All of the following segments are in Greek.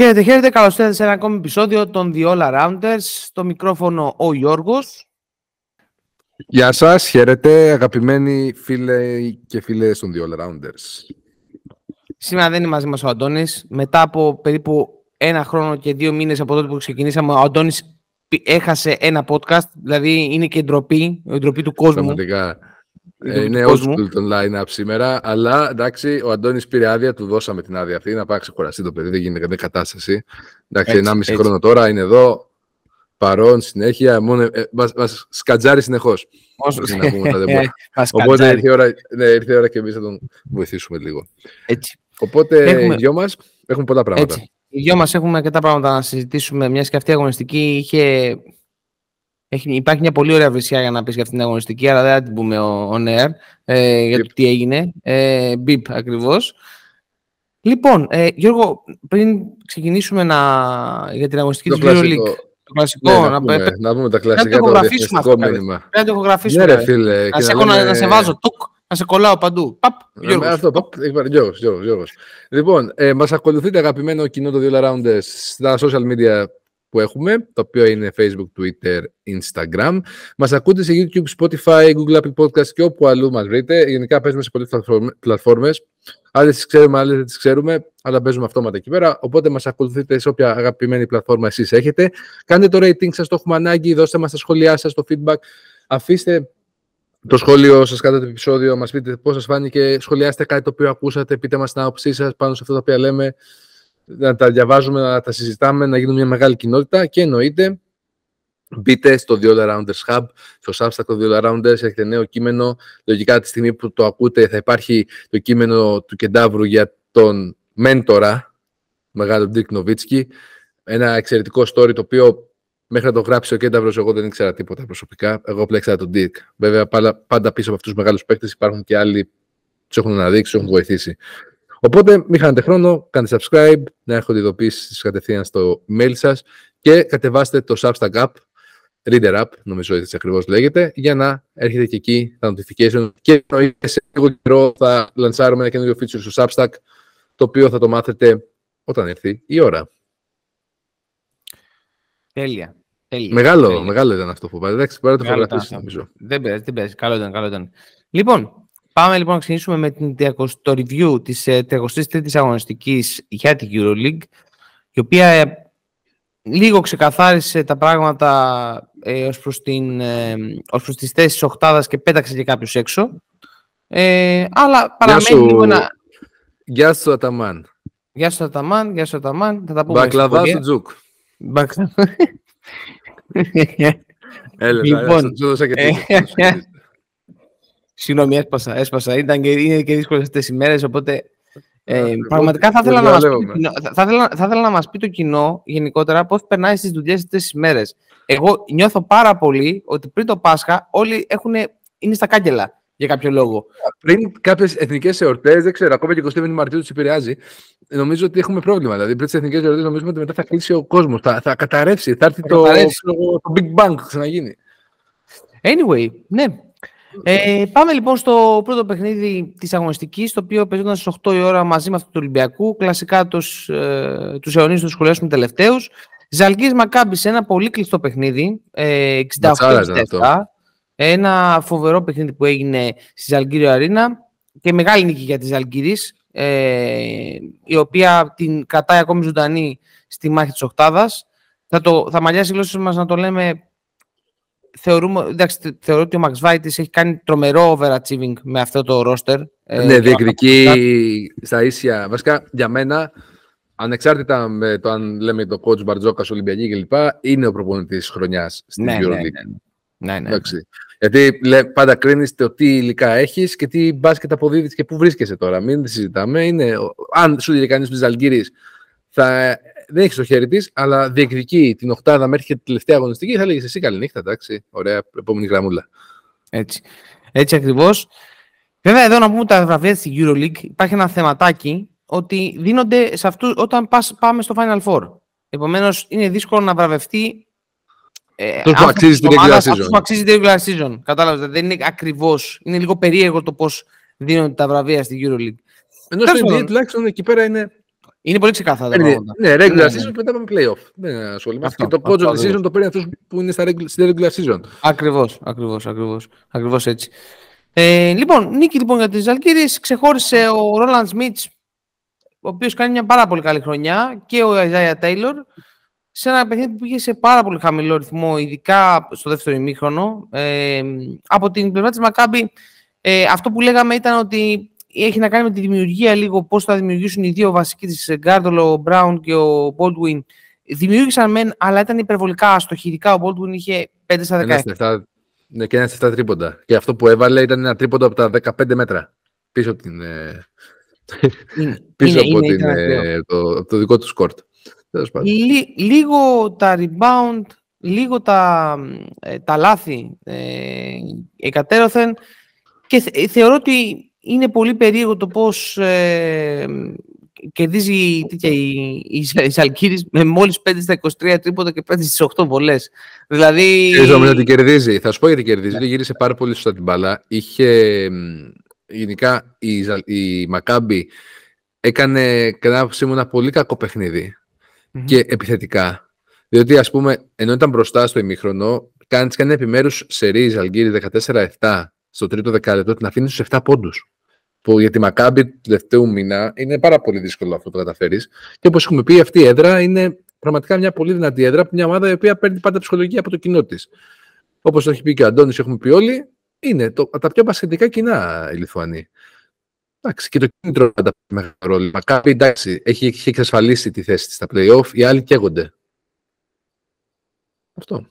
Χαίρετε, χαίρετε. Καλώς ήρθατε σε ένα ακόμη επεισόδιο των The All Arounders. Στο μικρόφωνο ο Γιώργος. Γεια σας, χαίρετε αγαπημένοι φίλοι και φίλες των The All Arounders. Σήμερα δεν είναι μαζί μας ο Αντώνης. Μετά από περίπου ένα χρόνο και δύο μήνες από τότε που ξεκινήσαμε, ο Αντώνης έχασε ένα podcast, δηλαδή είναι και η ντροπή, η ντροπή του κόσμου. Πραγματικά. Ε, είναι old school το line-up σήμερα, αλλά εντάξει, ο Αντώνης πήρε άδεια, του δώσαμε την άδεια αυτή, να πάει ξεκουραστεί το παιδί, δεν γίνεται καμία κατάσταση. Εντάξει, ένα μισή χρόνο τώρα είναι εδώ, παρόν, συνέχεια, μόνο, ε, μας, μας σκατζάρει συνεχώς. Όσο να πούμε, Οπότε ήρθε η, ώρα, ναι, ήρθε η ώρα και εμείς να τον βοηθήσουμε λίγο. Έτσι. Οπότε έχουμε... οι δυο μας έχουμε πολλά πράγματα. Έτσι. Οι δυο μας έχουμε αρκετά πράγματα να συζητήσουμε, μιας και αυτή η αγωνιστική είχε έχει, υπάρχει μια πολύ ωραία βρισιά για να πεις για αυτήν την αγωνιστική, αλλά δεν θα την πούμε on air ε, για το τι έγινε. Ε, beep ακριβώς. Λοιπόν, ε, Γιώργο, πριν ξεκινήσουμε να, για την αγωνιστική της EuroLeague, το κλασικό, ναι, να, πούμε, να, να πούμε τα κλασικά, το διαφημιστικό αυτό, μήνυμα. Πρέπει να το ηχογραφήσουμε. Ναι, ρε, φίλε, να, σε, να, να σε βάζω, τουκ, να σε κολλάω παντού. Παπ, Γιώργος. Αυτό, παπ, Γιώργος, Γιώργος, Γιώργος. Λοιπόν, ε, μας ακολουθείτε αγαπημένο κοινό των δύο Rounders στα social media που έχουμε, το οποίο είναι Facebook, Twitter, Instagram. Μας ακούτε σε YouTube, Spotify, Google Apple Podcast και όπου αλλού μας βρείτε. Γενικά παίζουμε σε πολλές πλατφόρμες. Άλλες τις ξέρουμε, άλλες δεν τις ξέρουμε, αλλά παίζουμε αυτόματα εκεί πέρα. Οπότε μας ακολουθείτε σε όποια αγαπημένη πλατφόρμα εσείς έχετε. Κάντε το rating σας, το έχουμε ανάγκη, δώστε μας τα σχόλιά σας, το feedback. Αφήστε το σχόλιο σας κάτω το επεισόδιο, μας πείτε πώς σας φάνηκε, σχολιάστε κάτι το οποίο ακούσατε, πείτε μας την άποψή σας πάνω σε αυτό το οποίο λέμε να τα διαβάζουμε, να τα συζητάμε, να γίνουν μια μεγάλη κοινότητα και εννοείται μπείτε στο The All Rounders Hub, στο Substack το The All Rounders, έχετε νέο κείμενο. Λογικά τη στιγμή που το ακούτε θα υπάρχει το κείμενο του Κεντάβρου για τον μέντορα, μεγάλο Ντιρκ Νοβίτσκι. Ένα εξαιρετικό story το οποίο μέχρι να το γράψει ο Κένταβρος εγώ δεν ήξερα τίποτα προσωπικά. Εγώ απλά ήξερα τον Ντιρκ. Βέβαια πάντα πίσω από αυτούς τους μεγάλους παίκτες υπάρχουν και άλλοι τους έχουν αναδείξει, τους έχουν βοηθήσει. Οπότε μην χάνετε χρόνο, κάντε subscribe, να έχετε ειδοποιήσεις κατευθείαν στο mail σας και κατεβάστε το Substack app, Reader App, νομίζω έτσι ακριβώς λέγεται, για να έρχεται και εκεί τα notification και σε λίγο καιρό θα λανσάρουμε ένα καινούριο feature στο Substack, το οποίο θα το μάθετε όταν έρθει η ώρα. Τέλεια. Τέλεια. Μεγάλο, Τέλεια. μεγάλο ήταν αυτό που είπατε. Εντάξει, τώρα το φωτογραφίσει νομίζω. Δεν πειράζει, δεν πειράζει. Καλό ήταν, καλό ήταν. Λοιπόν, Πάμε λοιπόν να ξεκινήσουμε με την, το review της 33ης ε, αγωνιστικής για την EuroLeague, η οποία ε, λίγο ξεκαθάρισε τα πράγματα ε, ως, προς την, ε, ως προς τις θέσεις οχτάδας και πέταξε και κάποιους έξω. Ε, αλλά παραμένει σου, λίγο ένα... Γεια σου Αταμάν. Γεια σου Αταμάν, γεια σου Αταμάν. Θα τα πούμε Μπακλαβάς σου Τζουκ. Έλε, λοιπόν, Συγγνώμη, έσπασα, έσπασα. Ήταν και, είναι και δύσκολες αυτές οι μέρες, οπότε ε, πραγματικά θα ήθελα, να μας πει, θα, ήθελα, θα ήθελα να μας πει το κοινό γενικότερα πώς περνάει στις δουλειές αυτές τις μέρες. Εγώ νιώθω πάρα πολύ ότι πριν το Πάσχα όλοι έχουν, είναι στα κάγκελα για κάποιο λόγο. Πριν κάποιες εθνικές εορτές, δεν ξέρω, ακόμα και 25 Μαρτίου τους επηρεάζει, νομίζω ότι έχουμε πρόβλημα. Δηλαδή, πριν τις εθνικές εορτές, νομίζουμε ότι μετά θα κλείσει ο κόσμος, θα, θα καταρρεύσει, θα έρθει θα το, το, Big Bang, ξαναγίνει. Anyway, ναι, ε, πάμε λοιπόν στο πρώτο παιχνίδι της αγωνιστικής, το οποίο παίζονταν στις 8 η ώρα μαζί με αυτό του Ολυμπιακού. Κλασικά τους ε, τους αιωνίους τους σχολιάσουμε τελευταίους. Ζαλγκή Μακάμπη σε ένα πολύ κλειστό παιχνίδι. Ε, 68-67. Ένα φοβερό παιχνίδι που έγινε στη Ζαλγκύριο Αρίνα και μεγάλη νίκη για τη Ζαλγκύρη, ε, η οποία την κρατάει ακόμη ζωντανή στη μάχη της Οχτάδα. Θα, το, θα μαλλιάσει η γλώσσα μας να το λέμε θεωρούμε, εντάξει, θεωρώ ότι ο Max Vaitis έχει κάνει τρομερό overachieving με αυτό το roster. Ε, ναι, διεκδικεί στα ίσια. Βασικά, για μένα, ανεξάρτητα με το αν λέμε το coach Μπαρτζόκας, Ολυμπιακή κλπ., είναι ο προπονητής της χρονιάς στην ναι, EuroLeague. Ναι, ναι, ναι. ναι. Γιατί λέ, πάντα κρίνεις το τι υλικά έχεις και τι μπάσκετ αποδίδεις και πού βρίσκεσαι τώρα. Μην τη συζητάμε. Είναι, αν σου λέει κανείς τη Ζαλγκύρη, θα δεν έχεις στο χέρι της, αλλά διεκδικεί την Οχτάδα μέχρι και τη τελευταία αγωνιστική, θα λέγεις εσύ καλή νύχτα, εντάξει. Ωραία, επόμενη γραμμούλα. Έτσι. Έτσι ακριβώς. Βέβαια, εδώ να πούμε τα βραβεία της Euroleague, υπάρχει ένα θεματάκι ότι δίνονται σε αυτούς όταν πας, πάμε στο Final Four. Επομένως, είναι δύσκολο να βραβευτεί. Ε, αυτός που αξίζει την regular season. Αυτός που αξίζει την regular season. Κατάλαβες. Δεν είναι ακριβώς. Είναι λίγο περίεργο το πώς δίνονται τα βραβεία στη Euroleague. Ενώ στο NBA τουλάχιστον εκεί πέρα είναι Είναι πολύ ξεκάθαρα τα Ναι, πράγματα. ναι, regular Ναι, ναι. season και μετά πάμε playoff. Δεν ασχολούμαστε. Αυτό, Και το coach αυτό of the season ακριβώς. το παίρνει αυτός που είναι στα regular, στη regular season. Ακριβώς, ακριβώς, ακριβώς, ακριβώς έτσι. Ε, λοιπόν, νίκη λοιπόν για τις Ζαλγκύρης. Ξεχώρισε ο Ρόλαντ Σμιτς, ο οποίος κάνει μια πάρα πολύ καλή χρονιά και ο Isaiah Taylor σε ένα παιχνίδι που πήγε σε πάρα πολύ χαμηλό ρυθμό, ειδικά στο δεύτερο ημίχρονο. Ε, από την πλευρά της Μακάμπη, ε, αυτό που λέγαμε ήταν ότι έχει να κάνει με τη δημιουργία λίγο πώς θα δημιουργήσουν οι δύο βασικοί της Γκάρντολο, ο Μπράουν και ο Baldwin. Δημιούργησαν μεν, αλλά ήταν υπερβολικά άστοχοι. Ειδικά ο Baldwin είχε 5 στα 17. Ένα στα εφτά- ναι, και ένα στα 7 τρίποντα. Και αυτό που έβαλε ήταν ένα τρίποντο από τα 15 μέτρα. Πίσω από, την, ε, Είναι, πίσω είναι, από είναι, την, ήταν ακραίο. ε, το, από το δικό του σκορτ. Τέλος πάντων. Λί- λίγο τα rebound, λίγο τα, ε, τα λάθη ε, εκατέρωθεν και θε- θεωρώ ότι είναι πολύ περίεργο το πώς ε, κερδίζει τέτοια, η, η, Ζα- η Ζαλγκύρης με μόλις 5 στα 23 τρίποτα και 5 στις 8 βολές. Δηλαδή... Ξέρεις νομίζω ότι κερδίζει. Θα σου πω γιατί κερδίζει. Ότι γύρισε πάρα πολύ σωστά την μπάλα. Είχε. μ, Γενικά η, Ζα- η Μακάμπη έκανε κατά την άποψή μου ένα πολύ κακό παιχνίδι. Μμμ. και επιθετικά. Διότι, ας πούμε, ενώ ήταν μπροστά στο ημίχρονο, κάνεις κάνει επιμέρους σερί Αλγύρι 14-7 στο τρίτο δεκάλεπτο, την αφήνεις στους 7 πόντους. Που για τη Μακάμπη του τελευταίου μήνα είναι πάρα πολύ δύσκολο αυτό που καταφέρει. Και όπως έχουμε πει, αυτή η έδρα είναι πραγματικά μια πολύ δυνατή έδρα, μια ομάδα η οποία παίρνει πάντα ψυχολογία από το κοινό της. Όπως το έχει πει και ο Αντώνης, έχουμε πει όλοι, είναι το, τα πιο πασχετικά κοινά οι Λιθουανοί. Εντάξει, και το κίνητρο πάντα παίζει μεγάλο ρόλο. Η Μακάμπη, εντάξει, έχει, έχει εξασφαλίσει τη θέση της στα playoff, οι άλλοι καίγονται. Αυτό.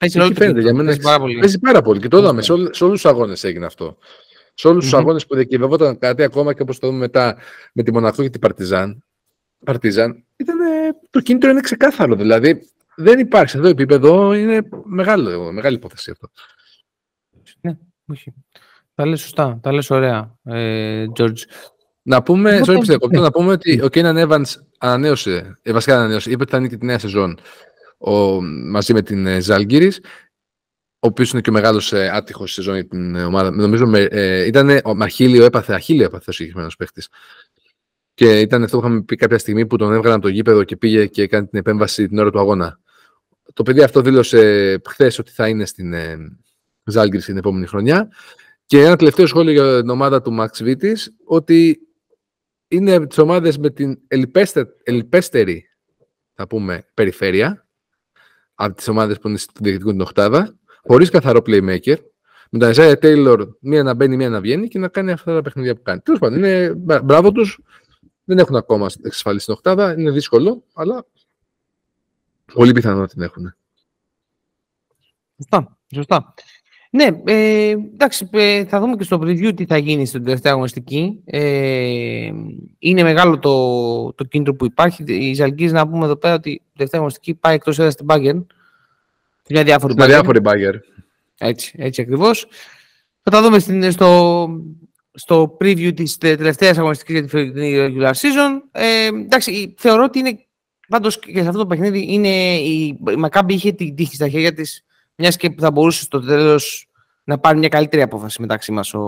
Παίζει Εκεί ρόλο το φαίνεται, κίνητρο, για μένα παίζει πάρα πολύ. Παίζει πάρα πολύ και το είδαμε. Ναι. Σε, όλ- σε όλους τους αγώνες έγινε αυτό. Σε όλους τους Μμμ. αγώνες που διακυβευόταν κάτι ακόμα και όπως το δούμε μετά με τη Μονακό και την Παρτιζάν. Παρτιζάν ήταν, το κίνητρο είναι ξεκάθαρο. Δηλαδή δεν υπάρχει σε αυτό το επίπεδο. Είναι μεγάλο, μεγάλη υπόθεση αυτό. Όχι. Τα λες σωστά, τα λες ωραία, ε, George. Να πούμε, Οπότε, sorry που σε διακόπτω, ναι. να πούμε ότι ο Κέναν Evans ανανέωσε, ε, βασικά ανανέωσε, είπε ότι θα ανοίγει τη νέα σεζόν ο, μαζί με την ε, Ζάλγκυρης, ο οποίος είναι και ο μεγάλος ε, άτυχος στη σεζόν για την ε, ομάδα. Νομίζω με, ε, ήταν ο Μαχίλιο, έπαθε, αχίλιο έπαθε ο συγκεκριμένος παίχτη. Και ήταν αυτό που είχαμε πει κάποια στιγμή που τον έβγαλαν από το γήπεδο και πήγε και έκανε την επέμβαση την ώρα του αγώνα. Το παιδί αυτό δήλωσε χθες ότι θα είναι στην ε, Ζάλγκυρη την επόμενη χρονιά. Και ένα τελευταίο σχόλιο για την ομάδα του Max Vitis, ότι είναι από τις ομάδες με την ελπέστε, ελπέστερη, θα πούμε, περιφέρεια, από τις ομάδες που είναι στη- διεκδικούν την οκτάδα, χωρίς καθαρό playmaker, με τον Isaiah Taylor μία να μπαίνει, μία να βγαίνει και να κάνει αυτά τα παιχνίδια που κάνει. Τέλος πάντων, είναι, μπρα- μπράβο τους, δεν έχουν ακόμα εξασφαλίσει την οκτάδα, είναι δύσκολο, αλλά πολύ πιθανό να την έχουν. Σωστά, σωστά. Ναι, ε, εντάξει, ε, θα δούμε και στο preview τι θα γίνει στην τελευταία αγωνιστική. Ε, είναι μεγάλο το, το κίνητρο που υπάρχει. Η Ζαλγκής να πούμε εδώ πέρα ότι η τελευταία αγωνιστική πάει εκτός έδρας στην Bayern. Μια διάφορη Με Bayern. διάφοροι μπάγκερ. Έτσι, έτσι ακριβώς. Θα τα δούμε στην, στο, στο preview της τε- τελευταίας αγωνιστικής για τη φετινή regular season. Ε, εντάξει, θεωρώ ότι είναι, πάντως και σε αυτό το παιχνίδι, είναι, η, η Maccabi είχε την τύχη στα χέρια της, μιας και θα μπορούσε στο τέλος να πάρει μια καλύτερη απόφαση μεταξύ μας ο,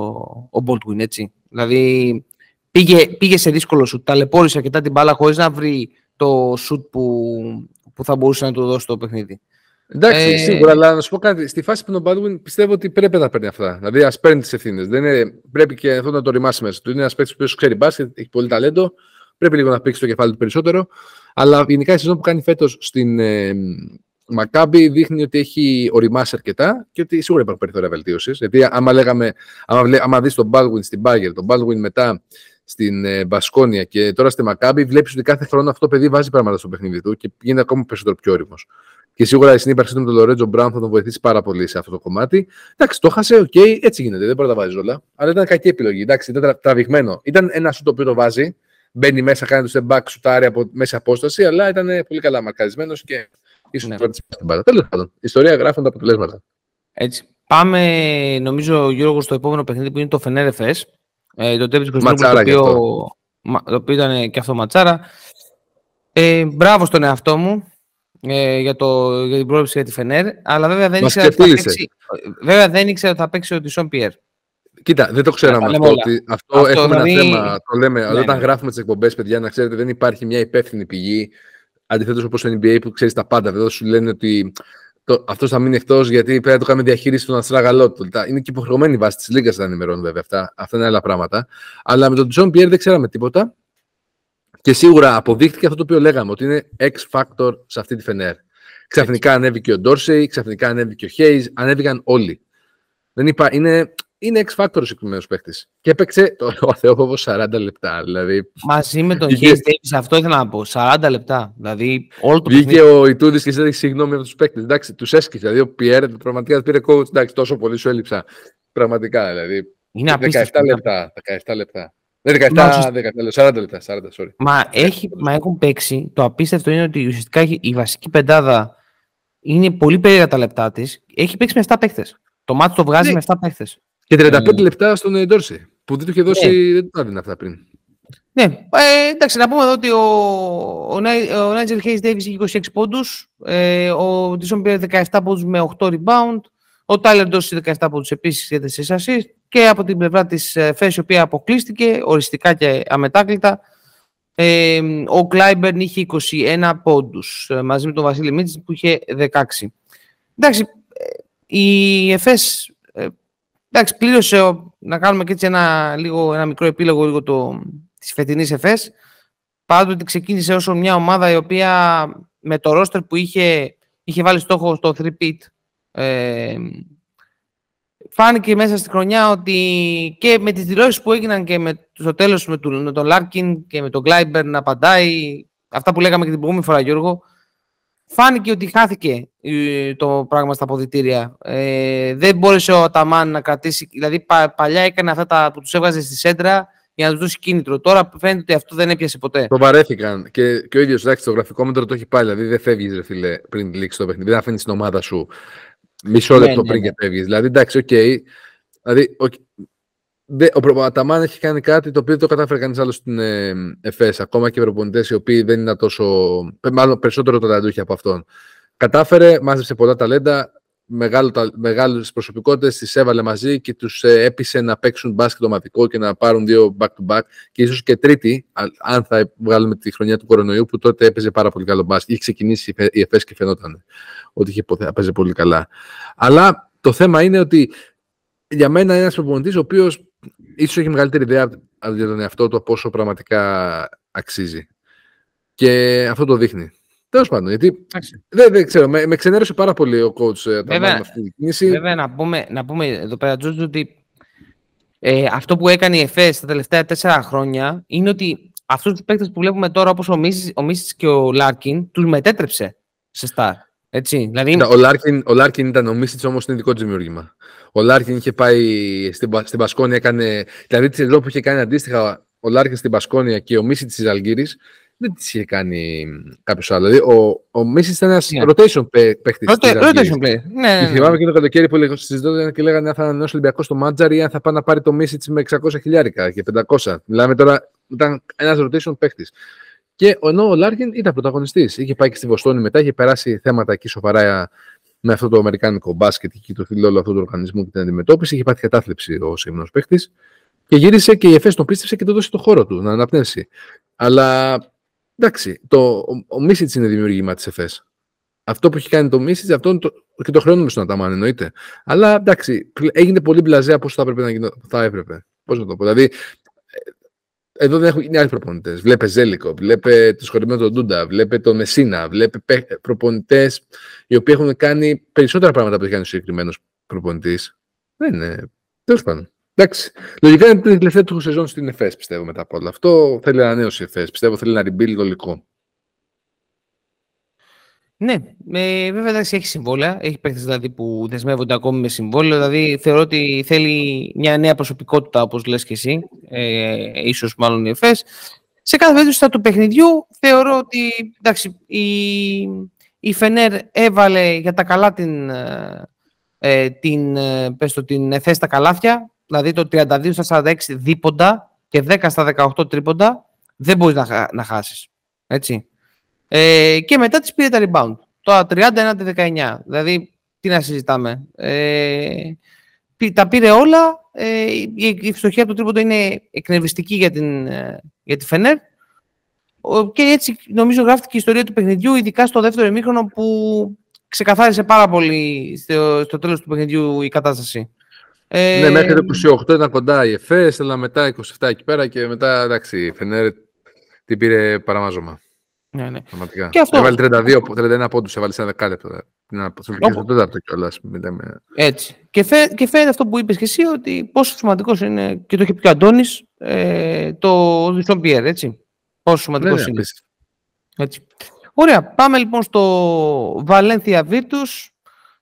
ο Baldwin, έτσι. Δηλαδή, πήγε, πήγε σε δύσκολο σουτ, ταλαιπώρησε αρκετά την μπάλα χωρίς να βρει το σουτ που, που θα μπορούσε να του δώσει το παιχνίδι. Εντάξει, Ε, σίγουρα, αλλά να σου πω κάτι. Στη φάση που είναι ο Baldwin πιστεύω ότι πρέπει να παίρνει αυτά. Δηλαδή, ας παίρνει τις ευθύνες. Πρέπει και αυτό να το ρημάσει μέσα του. Είναι ένας παίκτης που ξέρει μπάσκετ, έχει πολύ ταλέντο. Πρέπει λίγο να πήξει το κεφάλι του περισσότερο. Αλλά γενικά η σεζόν που κάνει φέτος στην ε, Μακάμπι δείχνει ότι έχει ωριμάσει αρκετά και ότι σίγουρα υπάρχουν περιθώρια βελτίωσης. Γιατί άμα, λέγαμε, άμα, βλέ, άμα δεις τον Baldwin στην Μπάγερν, τον Baldwin μετά στην ε, Μπασκόνια και τώρα στη Μακάμπι, βλέπεις ότι κάθε χρόνο αυτό το παιδί βάζει πράγματα στο παιχνίδι του και γίνεται ακόμα περισσότερο πιο ώριμος. Και σίγουρα η συνύπαρξή του με τον Λορέντζο Μπράουν θα τον βοηθήσει πάρα πολύ σε αυτό το κομμάτι. Εντάξει, το χάσε, οκ, έτσι γίνεται. Δεν μπορεί να τα βάζει όλα. Αλλά ήταν κακή επιλογή. Εντάξει, ήταν τρα- τραβηγμένο. Ήταν ένα σουτ το οποίο το βάζει. Μπαίνει μέσα, κάνει το step back, σουτάρει από μέση απόσταση, αλλά ήταν πολύ καλά μαρκαρισμένος και ίσως Ναι. ναι. την μπάλα. Τέλος πάντων, η ιστορία γράφουν τα αποτελέσματα. Έτσι. Πάμε, νομίζω, Γιώργο, στο επόμενο παιχνίδι που είναι το Φενέρ ΕΦΕΣ. Ε, το Τέβιτ Κωνσταντίνου, το Ματσάρα κι οποίο, αυτό. μα- το οποίο ήταν και αυτό ματσάρα. Ε, μπράβο στον εαυτό μου ε, για, το, για την πρόβλεψη για τη Φενέρ, αλλά βέβαια δεν, Μας ήξερα ότι θα ξεφτύλισε. παίξει, βέβαια δεν ήξερα ότι θα παίξει ο Τισόν Πιέρ. Κοίτα, δεν το ξέραμε αυτό. Ότι αυτό, αυτό έχουμε δηλαδή... ένα θέμα. Το λέμε ναι, όταν ναι. γράφουμε τις εκπομπές, παιδιά, να ξέρετε, δεν υπάρχει μια υπεύθυνη πηγή. Αντιθέτως, όπως το NBA που ξέρεις τα πάντα. Βέβαια, σου λένε ότι αυτός θα μείνει εκτός γιατί πρέπει να το κάνουμε διαχείριση του αστράγαλό του. Είναι και υποχρεωμένοι βάσει της λίγκας να ενημερώνουν βέβαια αυτά. Αυτά είναι άλλα πράγματα. Αλλά με τον Τζον Πιερ δεν ξέραμε τίποτα. Και σίγουρα αποδείχτηκε αυτό το οποίο λέγαμε, ότι είναι X-Factor σε αυτή τη Φενέρ. Ξαφνικά ανέβηκε ο Ντόρσεϊ, ξαφνικά ανέβηκε ο Χέιζ, ανέβηκαν όλοι. Δεν είπα, είναι, είναι X-Factor ο συγκεκριμένος παίχτη. Και έπαιξε το, ο Θεόφοβος 40 λεπτά. Δηλαδή... Μαζί με τον Χέι Davis, αυτό ήθελα να πω. 40 λεπτά. Δηλαδή, όλο το Βγήκε ο Ιτούδης και ζήτησε συγγνώμη από τους παίχτε. Εντάξει, τους έσκησε. Δηλαδή, ο Πιέρ πραγματικά πήρε coach. Εντάξει, τόσο πολύ σου έλειψα. Πραγματικά δηλαδή. Είναι 17 λεπτά. 17 λεπτά. Δεν 17, 40 λεπτά. 40, sorry. Μα, έχει, μα έχουν παίξει. Το απίστευτο είναι ότι ουσιαστικά η βασική πεντάδα είναι πολύ περίεργα τα λεπτά της. Έχει παίξει με 7 παίχτε. Το μάτι το βγάζει ναι. με 7 παίχτε. Και 35 ε... λεπτά στον Ντόρση. Που δεν του είχε δώσει. Ναι. Δεν του έδινε αυτά πριν. Ναι, ε, εντάξει, να πούμε εδώ ότι ο, ο, Νάιτζελ Χέις Ντέιβις είχε 26 πόντους, ε, ο Ντίσον πήρε 17 πόντους με 8 rebound, ο Τάιλερ Ντόση 17 πόντους επίσης για 4 assist και από την πλευρά της ε, Φέση, η οποία αποκλείστηκε οριστικά και αμετάκλητα, ε, ο Κλάιμπερν είχε 21 πόντους ε, μαζί με τον Βασίλη Μίσιτς που είχε 16. Εντάξει, ε, η ΕΦΕΣ εντάξει, πλήρωσε να κάνουμε και έτσι ένα, λίγο, ένα μικρό επίλογο λίγο το, της φετινής ΕΦΕΣ πάντοτε ξεκίνησε όσο μια ομάδα η οποία με το ρόστερ που είχε, είχε βάλει στόχο στο three-peat ε, φάνηκε μέσα στη χρονιά ότι και με τις δηλώσεις που έγιναν και με, στο τέλος με, τον, με Λάρκιν και με τον Κλάιμπερν να απαντάει, αυτά που λέγαμε και την προηγούμενη φορά Γιώργο, φάνηκε ότι χάθηκε ε, το πράγμα στα αποδυτήρια. Ε, δεν μπόρεσε ο Αταμάν να κρατήσει, δηλαδή πα, παλιά έκανε αυτά τα, που τους έβγαζε στη σέντρα για να τους δώσει κίνητρο. Τώρα φαίνεται ότι αυτό δεν έπιασε ποτέ. Το βαρέθηκαν. Και, και ο ίδιος το γραφικό μέτρο το έχει πάλι. Δηλαδή δεν φεύγεις, ρε φίλε, πριν λήξει το παιχνίδι. Δεν αφήνεις την ομάδα σου Μισό ναι, λεπτό ναι, πριν ναι. και φεύγεις. Δηλαδή, εντάξει, OK. Okay. Δηλαδή, okay. Ο Αταμάν έχει κάνει κάτι το οποίο δεν το κατάφερε κανείς άλλος στην ε, ΕΦΕΣ. Ακόμα και οι προπονητές οι οποίοι δεν είναι τόσο. μάλλον περισσότερο ταλαντούχοι από αυτόν. Κατάφερε, μάζεψε πολλά ταλέντα, μεγάλες προσωπικότητες, τις έβαλε μαζί και τους ε, έπεισε να παίξουν μπάσκετ ομαδικό και να πάρουν δύο back-to-back και ίσως και τρίτη, αν θα βγάλουμε τη χρονιά του κορονοϊού, που τότε έπαιζε πάρα πολύ καλό μπάσκετ. Είχε ξεκινήσει η ΕΦΕΣ και φαινόταν ότι είχε παίζει πολύ καλά. Αλλά το θέμα είναι ότι για μένα είναι ένας προπονητής ο οποίος ίσως έχει μεγαλύτερη ιδέα για τον εαυτό του πόσο πραγματικά αξίζει. Και αυτό το δείχνει. Τέλος πάντων, γιατί δεν, δεν ξέρω, με, με ξενέρωσε πάρα πολύ ο coach ε, βέβαια, αυτή την κίνηση. Βέβαια, να πούμε, να πούμε εδώ πέρα, Τζορτζ, ότι ε, αυτό που έκανε η ΕΦΕΣ τα τελευταία τέσσερα χρόνια είναι ότι αυτούς τους παίκτες που βλέπουμε τώρα, όπως ο Μίσιτς, και ο Λάρκιν, τους μετέτρεψε σε σταρ. Έτσι, δηλαδή... ο, Λάρκιν, ο Λάρκιν ήταν ο Μίσιτς όμως είναι δικό του δημιούργημα. Ο Λάρκιν είχε πάει στην, στην Μπασκόνια, έκανε. Δηλαδή τη σεζόν που είχε κάνει αντίστοιχα ο Λάρκιν στην Μπασκόνια και ο Μίσιτς στη Ζαλγκίρις, δεν την είχε κάνει κάποιος άλλος. Δηλαδή, ο, ο Μίσιτς ήταν ένας yeah. Ναι. rotation παίχτης. Rotation player. Ναι, ναι, θυμάμαι και το καλοκαίρι που συζητιόνταν και λέγανε αν θα ανανεώσει Ολυμπιακός στο Μάντζαρη ή αν θα πάει να πάρει το Μίσιτς με 600 χιλιάρικα και 500. Μιλάμε τώρα, ήταν ένας rotation παίχτης. Και ενώ ο Λάρκιν ήταν πρωταγωνιστής. Είχε πάει και στη Βοστόνη μετά, είχε περάσει θέματα εκεί σοβαρά με αυτό το αμερικάνικο μπάσκετ και το φίλο όλο αυτού του οργανισμού και την αντιμετώπιση. Είχε πάθει κατάθλιψη ο σημερινό παίχτη. Και γύρισε και η ΕΦΕΣ τον πίστεψε και το δώσε το χώρο του να αναπνεύσει. Αλλά εντάξει, το, ο, ο Μίσιτς είναι δημιουργήμα της ΕΦΕΣ. Αυτό που έχει κάνει το Μίσιτς, αυτό το, και το χρεώνουμε στον Αταμάν, εννοείται. Αλλά εντάξει, έγινε πολύ μπλαζέ από όσο θα έπρεπε να γίνει. Θα έπρεπε. Πώς να το πω. Δηλαδή, εδώ δεν έχουν γίνει άλλοι προπονητές. Βλέπε Ζέλικο, βλέπε το σχολείο τον Ντούντα, βλέπε τον Μεσίνα, βλέπε προπονητές οι οποίοι έχουν κάνει περισσότερα πράγματα που έχει κάνει ο συγκεκριμένος προπονητής. Δεν είναι. Τέλος πάντων. Εντάξει. Λογικά είναι την τελευταία του σεζόν στην ΕΦΕΣ, πιστεύω μετά από όλο αυτό. Θέλει ανανέωση η ΕΦΕΣ. Πιστεύω θέλει να rebuild το ναι, ε, βέβαια εντάξει, έχει συμβόλαια. Έχει παίχτε δηλαδή, που δεσμεύονται ακόμη με συμβόλαιο. Δηλαδή θεωρώ ότι θέλει μια νέα προσωπικότητα, όπως λες και εσύ, ε, ίσως μάλλον η ΕΦΕΣ. Σε κάθε περίπτωση του παιχνιδιού θεωρώ ότι εντάξει, η, η Φενέρ έβαλε για τα καλά την, ε, την, ε, πες το, την ΕΦΕΣ στα καλάθια. Δηλαδή το 32 στα 46 δίποντα και 10 στα 18 τρίποντα. Δεν μπορείς να, να χάσεις. Έτσι. Ε, και μετά τις πήρε τα rebound. Το 30 19. Δηλαδή, τι να συζητάμε. Ε, τα πήρε όλα. Ε, η, η φτωχία του τρίποντο είναι εκνευριστική για, την, ε, για τη Φενέρ. Και έτσι νομίζω γράφτηκε η ιστορία του παιχνιδιού, ειδικά στο δεύτερο ημίχρονο που ξεκαθάρισε πάρα πολύ στο, στο τέλος του παιχνιδιού η κατάσταση. Ε, ναι, μέχρι το 28 ήταν κοντά η ΕΦΕΣ, αλλά μετά 27 εκεί πέρα και μετά εντάξει, η Φενέρ την πήρε παραμάζωμα. Ναι, ναι. Και αυτό... Έβαλε 32, 31 πόντους, έβαλε ένα δεκάλεπτο. Στο τέταρτο κιόλας. Έτσι. Και, φαι, και φαίνεται αυτό που είπες και εσύ, ότι πόσο σημαντικός είναι, και το είχε πει και ο Αντώνης, ε, το Δουσόν Πιέρ, έτσι. Πόσο σημαντικός ναι, είναι. Έτσι. Ωραία. Πάμε λοιπόν στο Βαλένθια Virtus.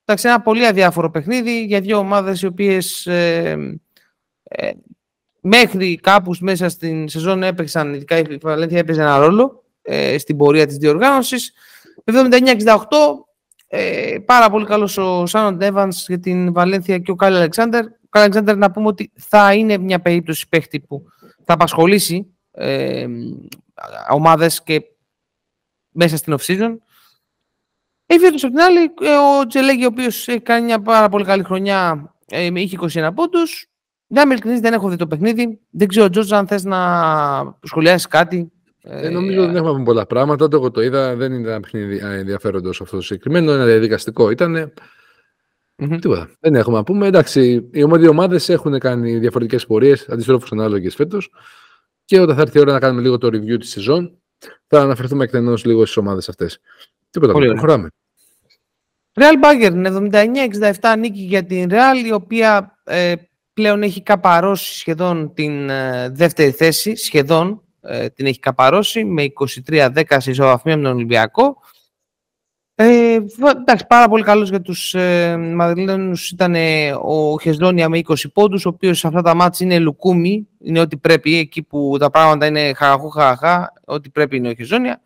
Εντάξει, ένα πολύ αδιάφορο παιχνίδι για δύο ομάδες οι οποίες ε, ε, μέχρι κάπου μέσα στην σεζόν έπαιξαν, ειδικά η Βαλένθια έπαιζε ένα ρόλο ε, στην πορεία της διοργάνωσης. 79-68, ε, πάρα πολύ καλός ο Σάνον Evans για την Βαλένθια και ο Κάλι Αλεξάνδερ. Ο Κάλι Αλεξάνδερ να πούμε ότι θα είναι μια περίπτωση παίχτη που θα απασχολήσει ε, ομάδες και μέσα στην off-season. Η από την άλλη, ε, ο Τζελέγη, ο οποίος έχει κάνει μια πάρα πολύ καλή χρονιά, ε, είχε 21 πόντους. Δεν είμαι δεν έχω δει το παιχνίδι. Δεν ξέρω, Τζόρτζ, αν θες να σχολιάσεις κάτι. Ε, νομίζω ότι δεν έχουμε πολλά πράγματα. Όταν εγώ το είδα, δεν ήταν ένα παιχνίδι ενδιαφέροντος αυτό το συγκεκριμένο. Ένα διαδικαστικό ήταν. Mm-hmm. Τίποτα. Δεν έχουμε να πούμε. Εντάξει, οι ομάδες έχουν κάνει διαφορετικές πορείες, αντιστρόφως ανάλογες φέτος. Και όταν θα έρθει η ώρα να κάνουμε λίγο το review της σεζόν, θα αναφερθούμε εκτενώς λίγο στις ομάδες αυτές. Τίποτα. Πολύ προχωράμε. Real Bayern 79-67 νίκη για την Real, η οποία ε, πλέον έχει καπαρώσει σχεδόν την ε, δεύτερη θέση, σχεδόν ε, την έχει καπαρώσει με 23-10 σε ισοβαθμία με τον Ολυμπιακό. Ε, εντάξει, πάρα πολύ καλός για τους ε, Μαδριλένους ήταν ο Χεσδόνια με 20 πόντους, ο οποίος σε αυτά τα μάτια είναι λουκούμι, είναι ό,τι πρέπει, εκεί που τα πράγματα είναι χαχαχού χαχαχά, ό,τι πρέπει είναι ο Χεσδόνια.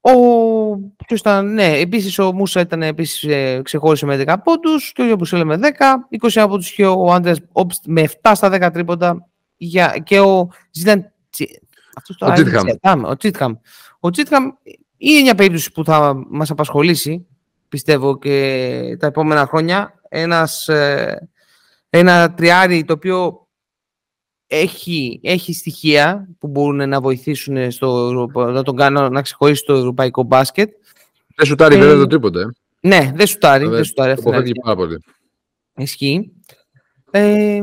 Ο, ποιος ήταν, ναι, επίσης ο Μούσα ήταν επίσης ε, ξεχώρισε με 10 πόντους και ο Γιώργος με 10, 20 πόντους και ο Άντρες Όπστ με 7 στα 10 τρίποντα για, και ο Ζιταν, ο Τσίτχαμ. Ο Τσίτχαμ. Ο Τσίτχαμ είναι μια περίπτωση που θα μας απασχολήσει, πιστεύω, και τα επόμενα χρόνια. Ένας, ε, ένα τριάρι το οποίο έχει, έχει στοιχεία που μπορούν να βοηθήσουν στο, να τον κάνω να ξεχωρίσει το ευρωπαϊκό μπάσκετ. Δεν σουτάρει ε, βέβαια το τρίποντα. Ε. Ναι, δεν σουτάρει. Δεν σουτάρει αυτό. πάρα πολύ. Ισχύει. Ε,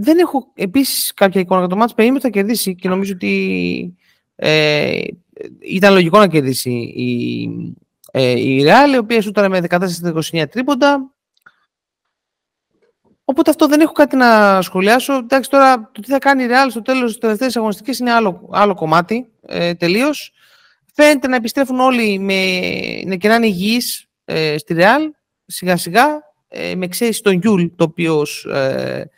δεν έχω επίσης κάποια εικόνα για το μάτς. Περίμενα θα κερδίσει και νομίζω ότι ε, ήταν λογικό να κερδίσει η, ε, η Real, η οποία σούταρε με 14-29 τρίποντα. Οπότε αυτό δεν έχω κάτι να σχολιάσω. Εντάξει, τώρα το τι θα κάνει η Real στο τέλος τη τελευταία αγωνιστική είναι άλλο, άλλο κομμάτι ε, τελείως. Φαίνεται να επιστρέφουν όλοι με, να και να είναι υγιείς ε, στη Real σιγά σιγά. Ε, με εξαίρεση τον Γιούλ, το οποίος ε,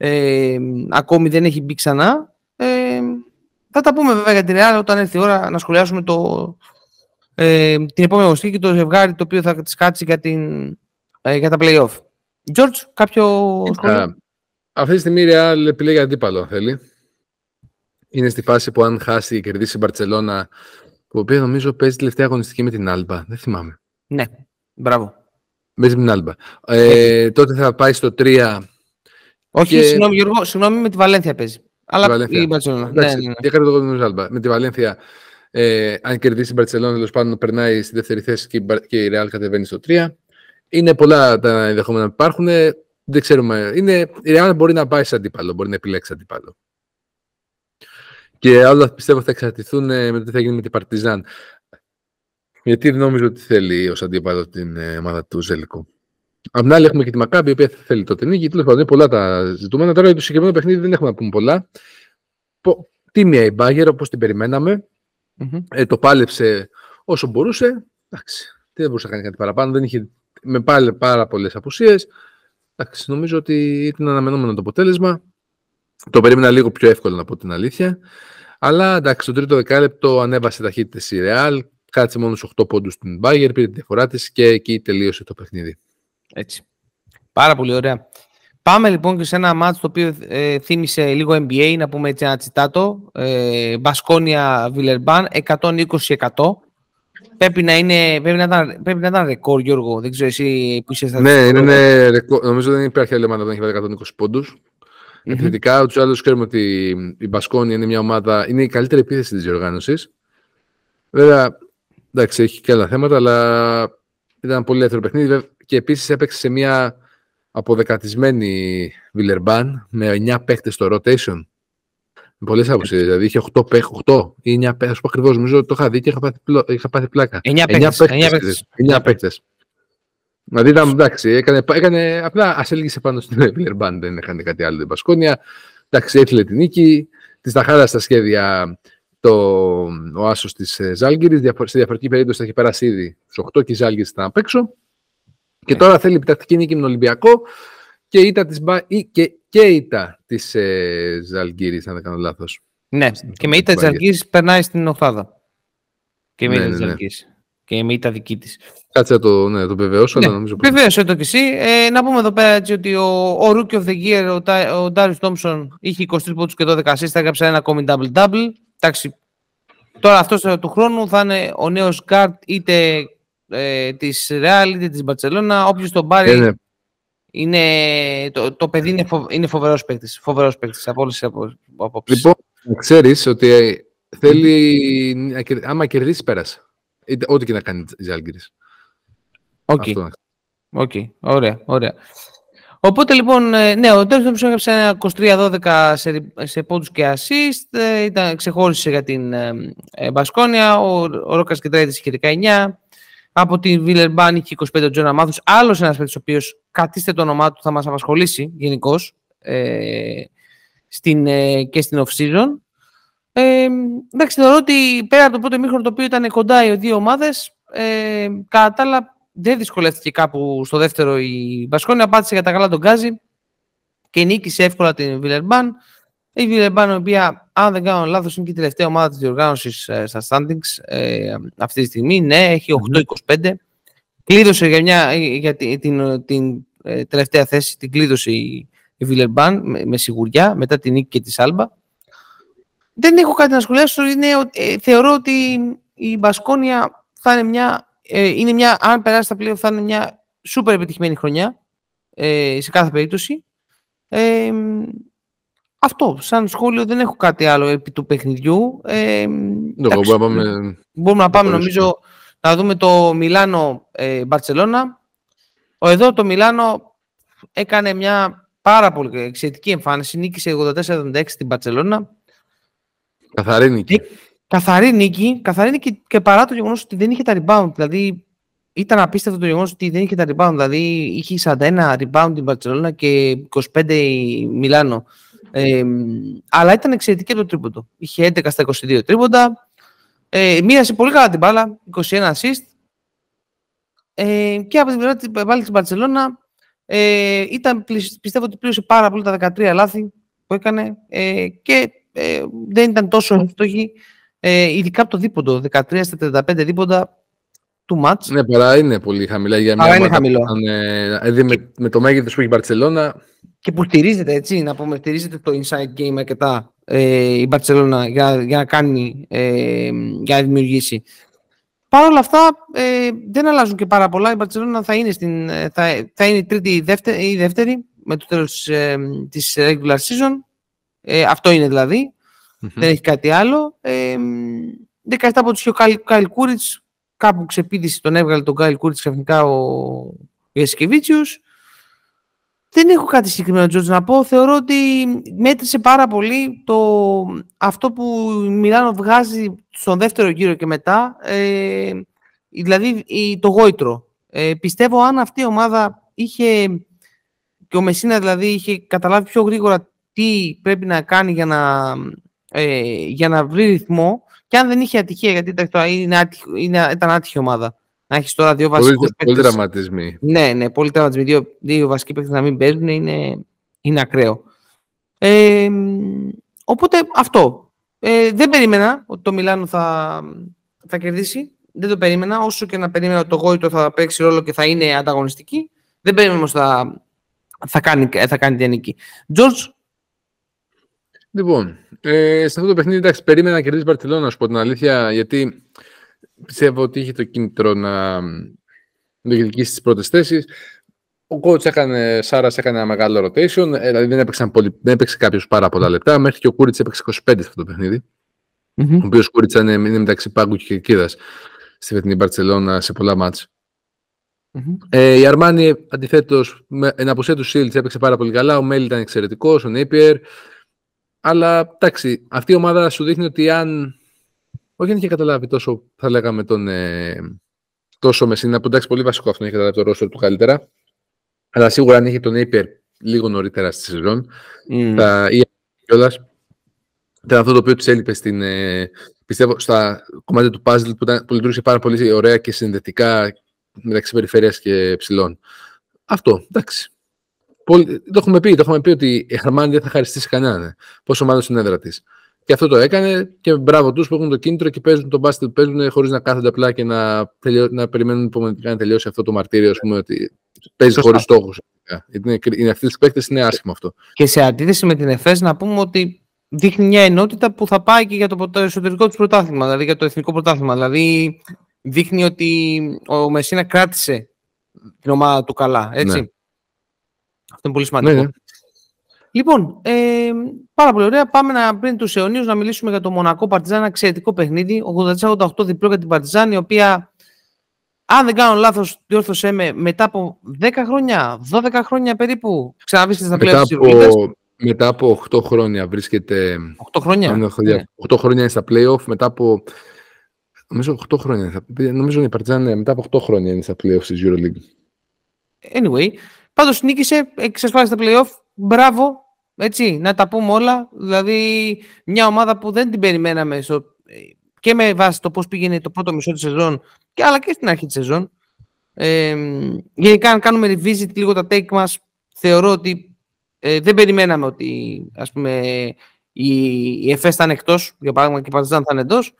ε, ακόμη δεν έχει μπει ξανά. Ε, θα τα πούμε βέβαια για τη Real όταν έρθει η ώρα να σχολιάσουμε το, ε, την επόμενη αγωνιστική και το ζευγάρι το οποίο θα της κάτσει για, την, ε, για τα play-off. George, κάποιο σχόλιο; Αυτή τη στιγμή η Real επιλέγει αντίπαλο, θέλει. Είναι στη φάση που αν χάσει και κερδίσει η Μπαρτσελώνα, που οποία νομίζω παίζει τελευταία αγωνιστική με την Άλμπα. Δεν θυμάμαι. Ναι, μπράβο. Παίζει με την Άλμπα. Ε, τότε θα πάει στο 3. Όχι, και... συγγνώμη, Γιώργο, συγγνώμη, με τη Βαλένθια παίζει. Αλλά η Μπαρτσελώνα. Ναι, ναι, ναι. το με την Άλμπα. Με τη Βαλένθια, ε, αν κερδίσει η Μπαρτσελώνα, τέλος πάντων περνάει στη δεύτερη θέση και η Real κατεβαίνει στο 3. Είναι πολλά τα ενδεχόμενα που υπάρχουν. Δεν ξέρουμε. Είναι, η Real μπορεί να πάει σε αντίπαλο, μπορεί να επιλέξει αντίπαλο. Και όλα πιστεύω θα εξαρτηθούν ε, με το τι θα γίνει με την Παρτιζάν. Γιατί δεν νομίζω ότι θέλει ως αντίπαλο την ε, ομάδα του Ζελικού. Απ' την άλλη, έχουμε και τη Μακάμπη, η οποία θέλει τότε νίκη. Τέλος πάντων, είναι πολλά τα ζητούμενα. Τώρα για το συγκεκριμένο παιχνίδι δεν έχουμε να πούμε πολλά. Τίμια η Μπάγκερ, όπως την περιμεναμε Ε, το πάλεψε όσο μπορούσε. Εντάξει, δεν μπορούσε να κάνει κάτι παραπάνω. Δεν είχε με πάλι πάρα πολλές απουσίες. Νομίζω ότι ήταν αναμενόμενο το αποτέλεσμα. Το περίμενα λίγο πιο εύκολο να πω την αλήθεια. Αλλά εντάξει, στο τρίτο δεκάλεπτο ανέβασε ταχύτητες η Real. Κάτσε μόνο στους 8 πόντους στην Bayern, πήρε τη διαφορά της και εκεί τελείωσε το παιχνίδι. Έτσι. Πάρα πολύ ωραία. Πάμε λοιπόν και σε ένα μάτσο το οποίο ε, θύμισε λίγο NBA, να πούμε έτσι ένα τσιτάτο. Ε, Μπασκόνια Βιλερμπάν, 120%. πρέπει να, είναι, πρέπει, να ήταν, πρέπει να ήταν ρεκόρ, Γιώργο. Δεν ξέρω εσύ που είσαι στα Ναι, είναι, είναι ρεκόρ. Νομίζω δεν υπάρχει άλλη ομάδα που έχει βάλει 120 πόντους. Mm-hmm. Επιθετικά, του άλλου ξέρουμε ότι η Μπασκόνια είναι μια ομάδα, είναι η καλύτερη επίθεση της διοργάνωσης. Βέβαια, εντάξει, έχει και άλλα θέματα, αλλά ήταν πολύ ελεύθερο παιχνίδι. Και επίσης έπαιξε σε μια αποδεκατισμένη Βιλερμπάν με 9 παίχτε στο rotation. Με πολλέ άποψει. Δηλαδή είχε 8 παίχτε, 8 ή 9 παίχτε. Α πω ακριβώς, νομίζω το είχα δει και είχα πάθει, είχα πάθει πλάκα. 9 παίχτε. 9 παίχτε. Δηλαδή ήταν εντάξει, έκανε, έκανε απλά ασέλγησε πάνω στην Βιλερμπάν, δεν έκανε κάτι άλλο την Πασκόνια. Εντάξει, έκλειλε την νίκη. Της τα χάρα στα σχέδια το, ο άσος της Ζάλγκηρη. Σε διαφορετική περίπτωση θα είχε περάσει ήδη στους 8 και η Ζάλγκηρη ήταν απ' έξω. Και ναι. τώρα θέλει επιτακτική νίκη με τον Ολυμπιακό και ήττα της, και, και ήττα της ε, Ζαλγκύρης, αν δεν κάνω λάθος. Ναι, και με ήττα της Ζαλγκύρης περνάει στην Οχθάδα. Και με ήττα ναι, της ναι, ναι. Ζαλγκύρης. Και με ήττα δική της. Κάτσε να το, ναι, το βεβαιώσω, ναι, αλλά νομίζω... Βεβαίωσε το και εσύ. Ε, να πούμε εδώ πέρα έτσι, ότι ο, ο Rookie of the Year, ο, ο Darius Thompson, είχε 23 πόντους και 12 assists, θα έγραψε ένα ακόμη double-double. Εντάξει, τώρα αυτός του χρόνου θα είναι ο νέος guard είτε ε, της Real είτε της Barcelona. Όποιος τον πάρει, ε, ναι. είναι, το, το παιδί είναι, φο, είναι φοβερός παίκτης, φοβερός παίκτης από όλες τις απόψεις. Λοιπόν, ξέρεις ότι ε, θέλει, άμα κερδίσει πέρασε. Ό,τι και να κάνει η Ζάλγκιρις. OK. Okay. Okay. Ωραία, ωραία. Οπότε λοιπόν, ε, ναι, ο Ντάριους Τόμπσον έγραψε ένα 23-12 σε, σε πόντους και assist, ήταν, ξεχώρισε για την ε, Μπασκόνια, ο, ο Ρόκας Γκιεντράιτις είχε 19, από την Βιλερμπάν είχε 25 ο Τζόνα Μάθιους. Άλλος ένας παίκτης ο οποίος κρατήστε το όνομά του θα μας απασχολήσει γενικώς ε, ε, και στην off-season. Ε, εντάξει, θεωρώ ότι πέρα από το πρώτο μήχρονο το οποίο ήταν κοντά οι δύο ομάδες, ε, κατά τα άλλα δεν δυσκολεύτηκε κάπου στο δεύτερο η Μπασκόνια. Πάτησε για τα καλά τον Γκάζι και νίκησε εύκολα την Βιλερμπάν. Η Βιλερμπάν, η οποία, αν δεν κάνω λάθος, είναι και η τελευταία ομάδα της διοργάνωσης ε, στα standings ε, αυτή τη στιγμή. Ναι, έχει 8-25. Κλείδωσε για, μια, για την, την, την ε, τελευταία θέση, την κλείδωσε η, η Βιλερμπάν με, με, σιγουριά μετά την νίκη και τη Άλμπα. Δεν έχω κάτι να σχολιάσω. Είναι, ε, θεωρώ ότι η Μπασκόνια θα είναι μια, ε, είναι μια αν περάσει στα πλοία, θα είναι μια σούπερ επιτυχημένη χρονιά ε, σε κάθε περίπτωση. Ε, αυτό, σαν σχόλιο δεν έχω κάτι άλλο επί του παιχνιδιού. Ε, μπορούμε, να πάμε, μπορούμε να πάμε νομίζω να δούμε το Μιλάνο ε, Μπαρτσελώνα. Ο εδώ το Μιλάνο έκανε μια πάρα πολύ εξαιρετική εμφάνιση. Νίκησε 84-76 στην Μπαρτσελώνα. Καθαρή νίκη. Ε, καθαρή νίκη, καθαρή νίκη και παρά το γεγονός ότι δεν είχε τα rebound. Δηλαδή ήταν απίστευτο το γεγονός ότι δεν είχε τα rebound. Δηλαδή είχε 41 rebound την Μπαρτσελώνα και 25 η Μιλάνο. Ε, αλλά ήταν εξαιρετική το τρίποντο. Είχε 11 στα 22 τρίποντα. Ε, μοίρασε πολύ καλά την μπάλα, 21 assist. Ε, και από την πλευρά της μπάλα της Μπαρτσελώνα ε, ήταν, πιστεύω ότι πλήρωσε πάρα πολύ τα 13 λάθη που έκανε ε, και ε, δεν ήταν τόσο εύστοχη, ε, ειδικά από το δίποντο. 13 στα 35 δίποντα του match. Ναι, παρά είναι πολύ χαμηλά για μια είναι χαμηλό. Δηλαδή με, με το μέγεθος που έχει η Μπαρτσελώνα και που στηρίζεται, έτσι, να πούμε, στηρίζεται το inside game αρκετά ε, η Barcelona για, για να κάνει, ε, για να δημιουργήσει. Παρ' όλα αυτά ε, δεν αλλάζουν και πάρα πολλά. Η Barcelona θα είναι, στην, ε, θα, θα είναι η τρίτη ή δεύτερη, δεύτερη με το τέλος ε, της regular season. Ε, αυτό είναι δηλαδή. Mm-hmm. Δεν έχει κάτι άλλο. Ε, 17 πόντους είχε ο Κάιλ Κούριτς. Κάπου ξεπίδησε τον έβγαλε τον Κάιλ Κούριτς ξαφνικά ο Γιασικεβίτσιους. Δεν έχω κάτι συγκεκριμένο, Τζορτζ, να πω. Θεωρώ ότι μέτρησε πάρα πολύ το, αυτό που η Μιλάνο βγάζει στον δεύτερο γύρο και μετά, ε, δηλαδή το γόητρο. Ε, πιστεύω αν αυτή η ομάδα είχε, και ο Μεσίνα δηλαδή είχε καταλάβει πιο γρήγορα τι πρέπει να κάνει για να, ε, για να βρει ρυθμό και αν δεν είχε ατυχία, γιατί είναι, είναι, ήταν άτυχη ομάδα να έχεις τώρα δύο βασικούς παίκτε. Πολύ δραματισμοί. Ναι, ναι, πολύ δραματισμοί. Δύο, δύο βασικοί παίκτες να μην παίζουν είναι, είναι ακραίο. Ε, οπότε αυτό. Ε, δεν περίμενα ότι το Μιλάνο θα, θα κερδίσει. Δεν το περίμενα. Όσο και να περίμενα ότι το Γόητο θα παίξει ρόλο και θα είναι ανταγωνιστική. Δεν περίμενα όμως θα, θα, κάνει, θα κάνει την νίκη. Τζορτζ; Λοιπόν, ε, σε αυτό το παιχνίδι εντάξει, περίμενα να κερδίσει η Μπαρτιλόνα, να σου πω την αλήθεια, γιατί πιστεύω ότι είχε το κίνητρο να διεκδικήσει τις πρώτες θέσεις. Ο coach έκανε, Σάρας έκανε ένα μεγάλο rotation, ε, δηλαδή δεν, έπαιξαν πολύ, δεν έπαιξε κάποιος πάρα πολλά λεπτά, μέχρι και ο Κούριτς έπαιξε 25 σε αυτό το παιχνίδι. Mm-hmm. Ο οποίος Κούριτς είναι, είναι μεταξύ Πάγκου και Κερκίδας στη φετινή Μπαρσελόνα σε πολλά μάτς. Mm-hmm. Ε, η Αρμάνι αντιθέτως, εν απουσία του Σίλτς έπαιξε πάρα πολύ καλά. Ο Μέλ ήταν εξαιρετικός, ο Νέιπιερ. Αλλά εντάξει, αυτή η ομάδα σου δείχνει ότι αν. Όχι, δεν είχε καταλάβει τόσο, θα λέγαμε, τον. Ε, τόσο Μεσίνα, που εντάξει, πολύ βασικό αυτό, είχε καταλάβει το ρόστερ του καλύτερα. Αλλά σίγουρα αν είχε τον Napier λίγο νωρίτερα στη σεζόν, mm. θα είχε κιόλας. Ήταν αυτό το οποίο τη έλειπε στην, ε, πιστεύω, στα κομμάτια του puzzle που, ήταν, που λειτουργήσε πάρα πολύ ωραία και συνδετικά μεταξύ περιφέρειας και ψηλών. Αυτό, εντάξει. Πολύ, το έχουμε πει, το έχουμε πει ότι η Χαρμάνη δεν θα χαριστήσει κανέναν. Πόσο μάλλον στην έδρα της. Και αυτό το έκανε και μπράβο τους που έχουν το κίνητρο και παίζουν τον μπάσκετ που παίζουν χωρίς να κάθονται απλά και να, τελειώ, να περιμένουν υπομονετικά να τελειώσει αυτό το μαρτύριο. Ας πούμε, ότι παίζει χωρίς στόχους. Είναι, είναι αυτοί τους παίκτες είναι άσχημο αυτό. Και σε αντίθεση με την ΕΦΕΣ, να πούμε ότι δείχνει μια ενότητα που θα πάει και για το, το εσωτερικό του πρωτάθλημα, δηλαδή για το εθνικό πρωτάθλημα. Δηλαδή δείχνει ότι ο Μεσίνα κράτησε την ομάδα του καλά. Έτσι. Ναι. Αυτό είναι πολύ σημαντικό. Ναι, ναι. Λοιπόν, ε, πάρα πολύ ωραία. Πάμε να, πριν τους αιωνίου να μιλήσουμε για το Μονακό Παρτιζάν. Ένα εξαιρετικό παιχνίδι. 84-88 διπλό για την Παρτιζάν, η οποία, αν δεν κάνω λάθος, διόρθωσέ με μετά από 10 χρόνια, 12 χρόνια περίπου. Ξαναβρίσκεται στα πλέον της από... Μετά από 8 χρόνια βρίσκεται. 8 χρόνια. Ναι. 8 χρόνια είναι στα playoff. Μετά από. Νομίζω 8 χρόνια. Νομίζω η Παρτιζάν ναι, μετά από 8 χρόνια είναι στα playoff της EuroLeague. Anyway, πάντως νίκησε, εξασφάλισε τα playoff. Μπράβο, έτσι, να τα πούμε όλα. Δηλαδή, μια ομάδα που δεν την περιμέναμε στο, και με βάση το πώς πήγαινε το πρώτο μισό της σεζόν, και, αλλά και στην αρχή της σεζόν. Ε, γενικά, αν κάνουμε revisit λίγο τα take μας, θεωρώ ότι ε, δεν περιμέναμε ότι ας πούμε, η, η ΕΦΕΣ θα είναι εκτός, για παράδειγμα, και η Παρτιζάν θα είναι εντός.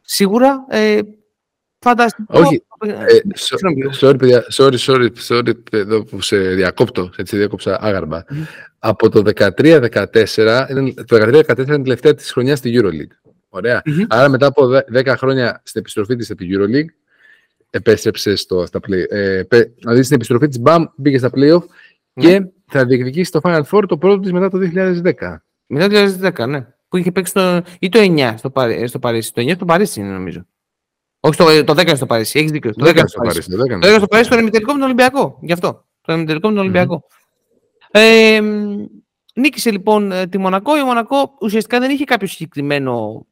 Σίγουρα, ε, φανταστικό. Όχι, ε, sorry, παιδιά, sorry, sorry, sorry, εδώ που σε διακόπτω, έτσι διάκοψα άγαρμα. Από το 13-14, το 13-14 ήταν η τελευταία της χρονιάς στη EuroLeague. Ωραία. Άρα μετά από 10 χρόνια στην επιστροφή της από τη EuroLeague, επέστρεψε στο, στα play, ε, δηλαδή στην επιστροφή της BAM πήγε στα playoff και θα διεκδικήσει το Final Four το πρώτο της μετά το 2010. Μετά το 2010, ναι. Που είχε παίξει το, ή το 9 στο, στο Παρίσι. Το 9 στο Παρίσι είναι νομίζω. Όχι το, το 10 στο Παρίσι. Έχεις δίκιο. Το 10 στο Παρίσι. Το 10 στο Παρίσι, το ημιτελικό με τον Ολυμπιακό. Γι' αυτό. Το ημιτελικό με τον Ολυμπιακό. Ε, νίκησε λοιπόν ε, τη Μονακό. Η Μονακό ουσιαστικά δεν είχε κάποιο συγκεκριμένο.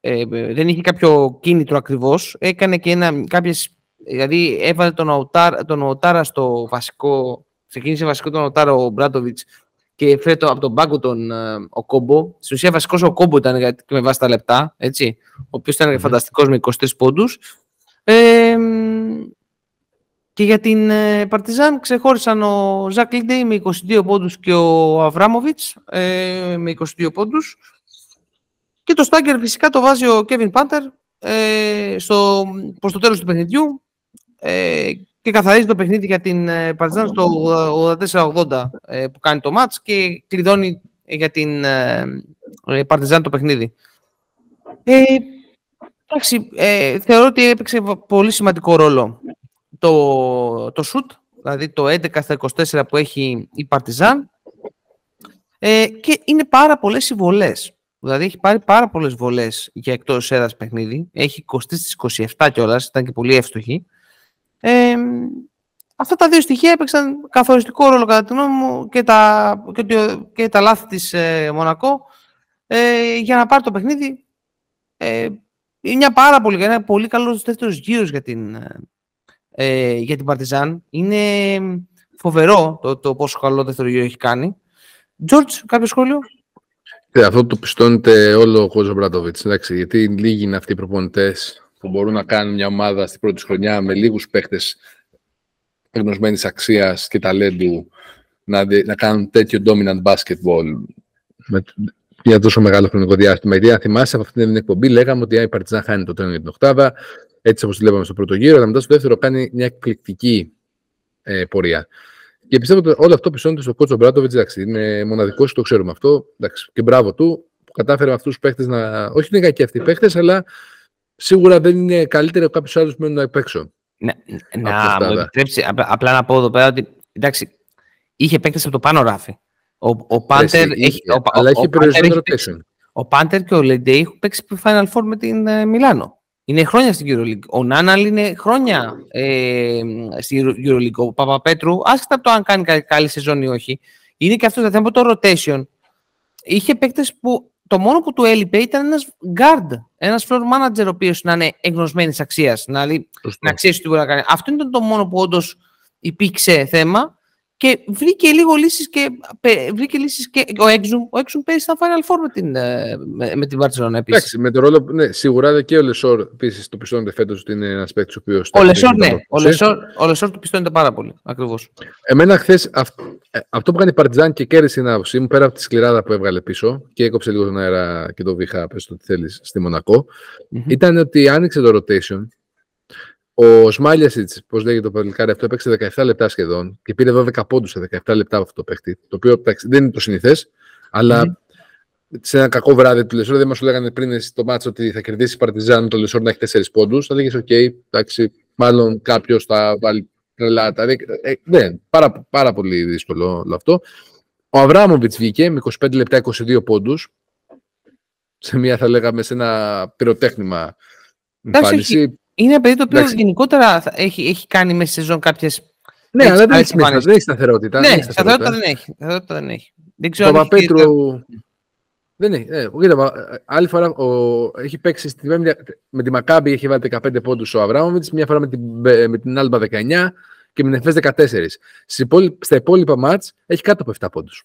Ε, δεν είχε κάποιο κίνητρο ακριβώς. Έκανε και ένα, κάποιες, δηλαδή έβαλε τον Οτάρα, τον Οτάρα στο βασικό. Ξεκίνησε βασικό τον Οτάρα ο Μπράτοβιτ και φέτο από τον πάγκο τον ε, ο Κόμπο. Στην ουσία βασικός ο Κόμπο ήταν με βάση τα λεπτά, έτσι, ο οποίος ήταν mm-hmm. φανταστικός με 23 πόντους. Ε, και για την ε, Παρτιζάν ξεχώρισαν ο Ζακ Λίντε με 22 πόντους και ο Αβράμοβιτς ε, με 22 πόντους. Και το Στάγκερ φυσικά το βάζει ο Κέβιν Πάντερ ε, στο, προς το τέλος του παιχνιδιού ε, και καθαρίζει το παιχνίδι για την ε, Παρτιζάν στο 84-80 ε, που κάνει το μάτς και κλειδώνει για την ε, Παρτιζάν το παιχνίδι. Ε, εντάξει, ε, θεωρώ ότι έπαιξε πολύ σημαντικό ρόλο το, το shoot, δηλαδή το 11 στα 24 που έχει η Παρτιζάν ε, και είναι πάρα πολλές οι βολές. Δηλαδή έχει πάρει πάρα πολλές βολές για εκτός έδρας παιχνίδι. Έχει 20 στις 27 κιόλας, ήταν και πολύ εύστοχη. Ε, αυτά τα δύο στοιχεία έπαιξαν καθοριστικό ρόλο κατά τη γνώμη μου και τα, και, και τα λάθη της ε, Μονακό ε, για να πάρει το παιχνίδι. Ε, είναι μια πάρα πολύ, ένα πολύ καλός δεύτερος γύρος για την, ε, για την Παρτιζάν. Είναι φοβερό το, το πόσο καλό δεύτερο γύρο έχει κάνει. Τζορτζ, κάποιο σχόλιο; αυτό το πιστώνεται όλο ο Κόζο Μπράτοβιτ. Γιατί λίγοι είναι αυτοί οι προπονητές που μπορούν να κάνουν μια ομάδα στην πρώτη χρονιά με λίγους παίχτε γνωσμένης αξίας και ταλέντου να, να κάνουν τέτοιο dominant basketball με, για τόσο μεγάλο χρονικό διάστημα. Γιατί αν θυμάσαι από αυτή την εκπομπή, λέγαμε ότι η Παρτιζάν χάνει το τρένο για την Οκτάδα, έτσι όπως βλέπαμε στο πρώτο γύρο, αλλά μετά στο δεύτερο κάνει μια εκπληκτική ε, πορεία. Και πιστεύω ότι όλο αυτό πιστώνεται στο κότσο Μπράτοβιτ. Εντάξει, είναι μοναδικός, το ξέρουμε αυτό. Εντάξει, και μπράβο του που κατάφερε με αυτούς τους παίχτε να. Όχι είναι κακοί αυτοί οι παίχτε, αλλά σίγουρα δεν είναι καλύτερο από κάποιους άλλους που μένουν απ' έξω. Ναι, να μου επιτρέψει απλά να πω εδώ πέρα ότι εντάξει, είχε επέκταση από το πάνω ράφι. Ο, ο Πάντερ έχει. Ο, αλλά έχει περισσότερο rotation. Ο Πάντερ και ο Λεντέι έχουν παίξει Final Four με την uh, Μιλάνο. Είναι χρόνια στην EuroLeague. Ο Νάναλ είναι χρόνια ε, στην EuroLeague. Ο Παπαπέτρου, άσχετα από το αν κάνει καλή σεζόν ή όχι, είναι και αυτός το θέμα το rotation. Είχε παίκτες που το μόνο που του έλειπε ήταν ένας guard, ένας floor manager ο οποίος να είναι εγνωσμένης αξίας. Δηλαδή να ξέρεις τι μπορεί να κάνει. Αυτό ήταν το μόνο που όντως υπήρξε θέμα και βρήκε λίγο λύσεις και, βρήκε λύσεις και ο Έξουμ, ο Έξουμ παίζει στα Final Four με την, ε, με, με την Barcelona επίσης. Εντάξει, με το ρόλο, ναι, σίγουρα και ο Λεσόρ επίσης το πιστώνεται φέτος ότι είναι ένας παίκτης ο οποίος... Ο Λεσόρ, ναι, ο Λεσόρ, ο Λεσόρ το πιστώνεται πάρα πολύ, ακριβώς. Εμένα χθες ε, αυτό που έκανε η Παρτιζάν και κέρδισε την άποψή μου, πέρα από τη σκληράδα που έβγαλε πίσω και έκοψε λίγο τον αέρα και το βήχα, πες το τι θέλεις, στη Μονακό, mm-hmm. ήταν ότι άνοιξε το rotation ο Σμαϊλάγκιτς, πώς λέγεται το παλικάρι αυτό, έπαιξε 17 λεπτά σχεδόν και πήρε 12 πόντους σε 17 λεπτά από αυτό το παίχτη. Το οποίο δεν είναι το συνηθές, αλλά σε ένα κακό βράδυ του Λεσόρ δεν μας λέγανε πριν το ματς ότι θα κερδίσει η Παρτιζάν το Λεσόρ να έχει 4 πόντους. Θα λέγε: Οκ, εντάξει, μάλλον κάποιος θα βάλει τρελά. Ε, ναι, πάρα, πάρα πολύ δύσκολο όλο αυτό. Ο Αβράμοβιτς βγήκε με 25 λεπτά 22 πόντους. Σε μια, θα λέγαμε, σε ένα πυροτέχνημα εμφάνιση. Είναι ένα παιδί το οποίο γενικότερα έχει, έχει κάνει μέσα στη σεζόν κάποιες. Ναι, αλλά δεν έχει, μέσα, δεν έχει σταθερότητα. Ναι, σταθερότητα δεν έχει. Σταθερότητα δεν έχει. Δεν ξέρω ο Παπαπέτρου. Δεν έχει. Ναι, κοίτα, άλλη φορά ο, έχει παίξει στη, με τη Μακάμπη, έχει βάλει 15 πόντους ο Αβράμοβιτς, μια φορά με την, με την Άλμπα 19 και με την Εφές 14. Στα υπόλοιπα μάτς έχει κάτω από 7 πόντους.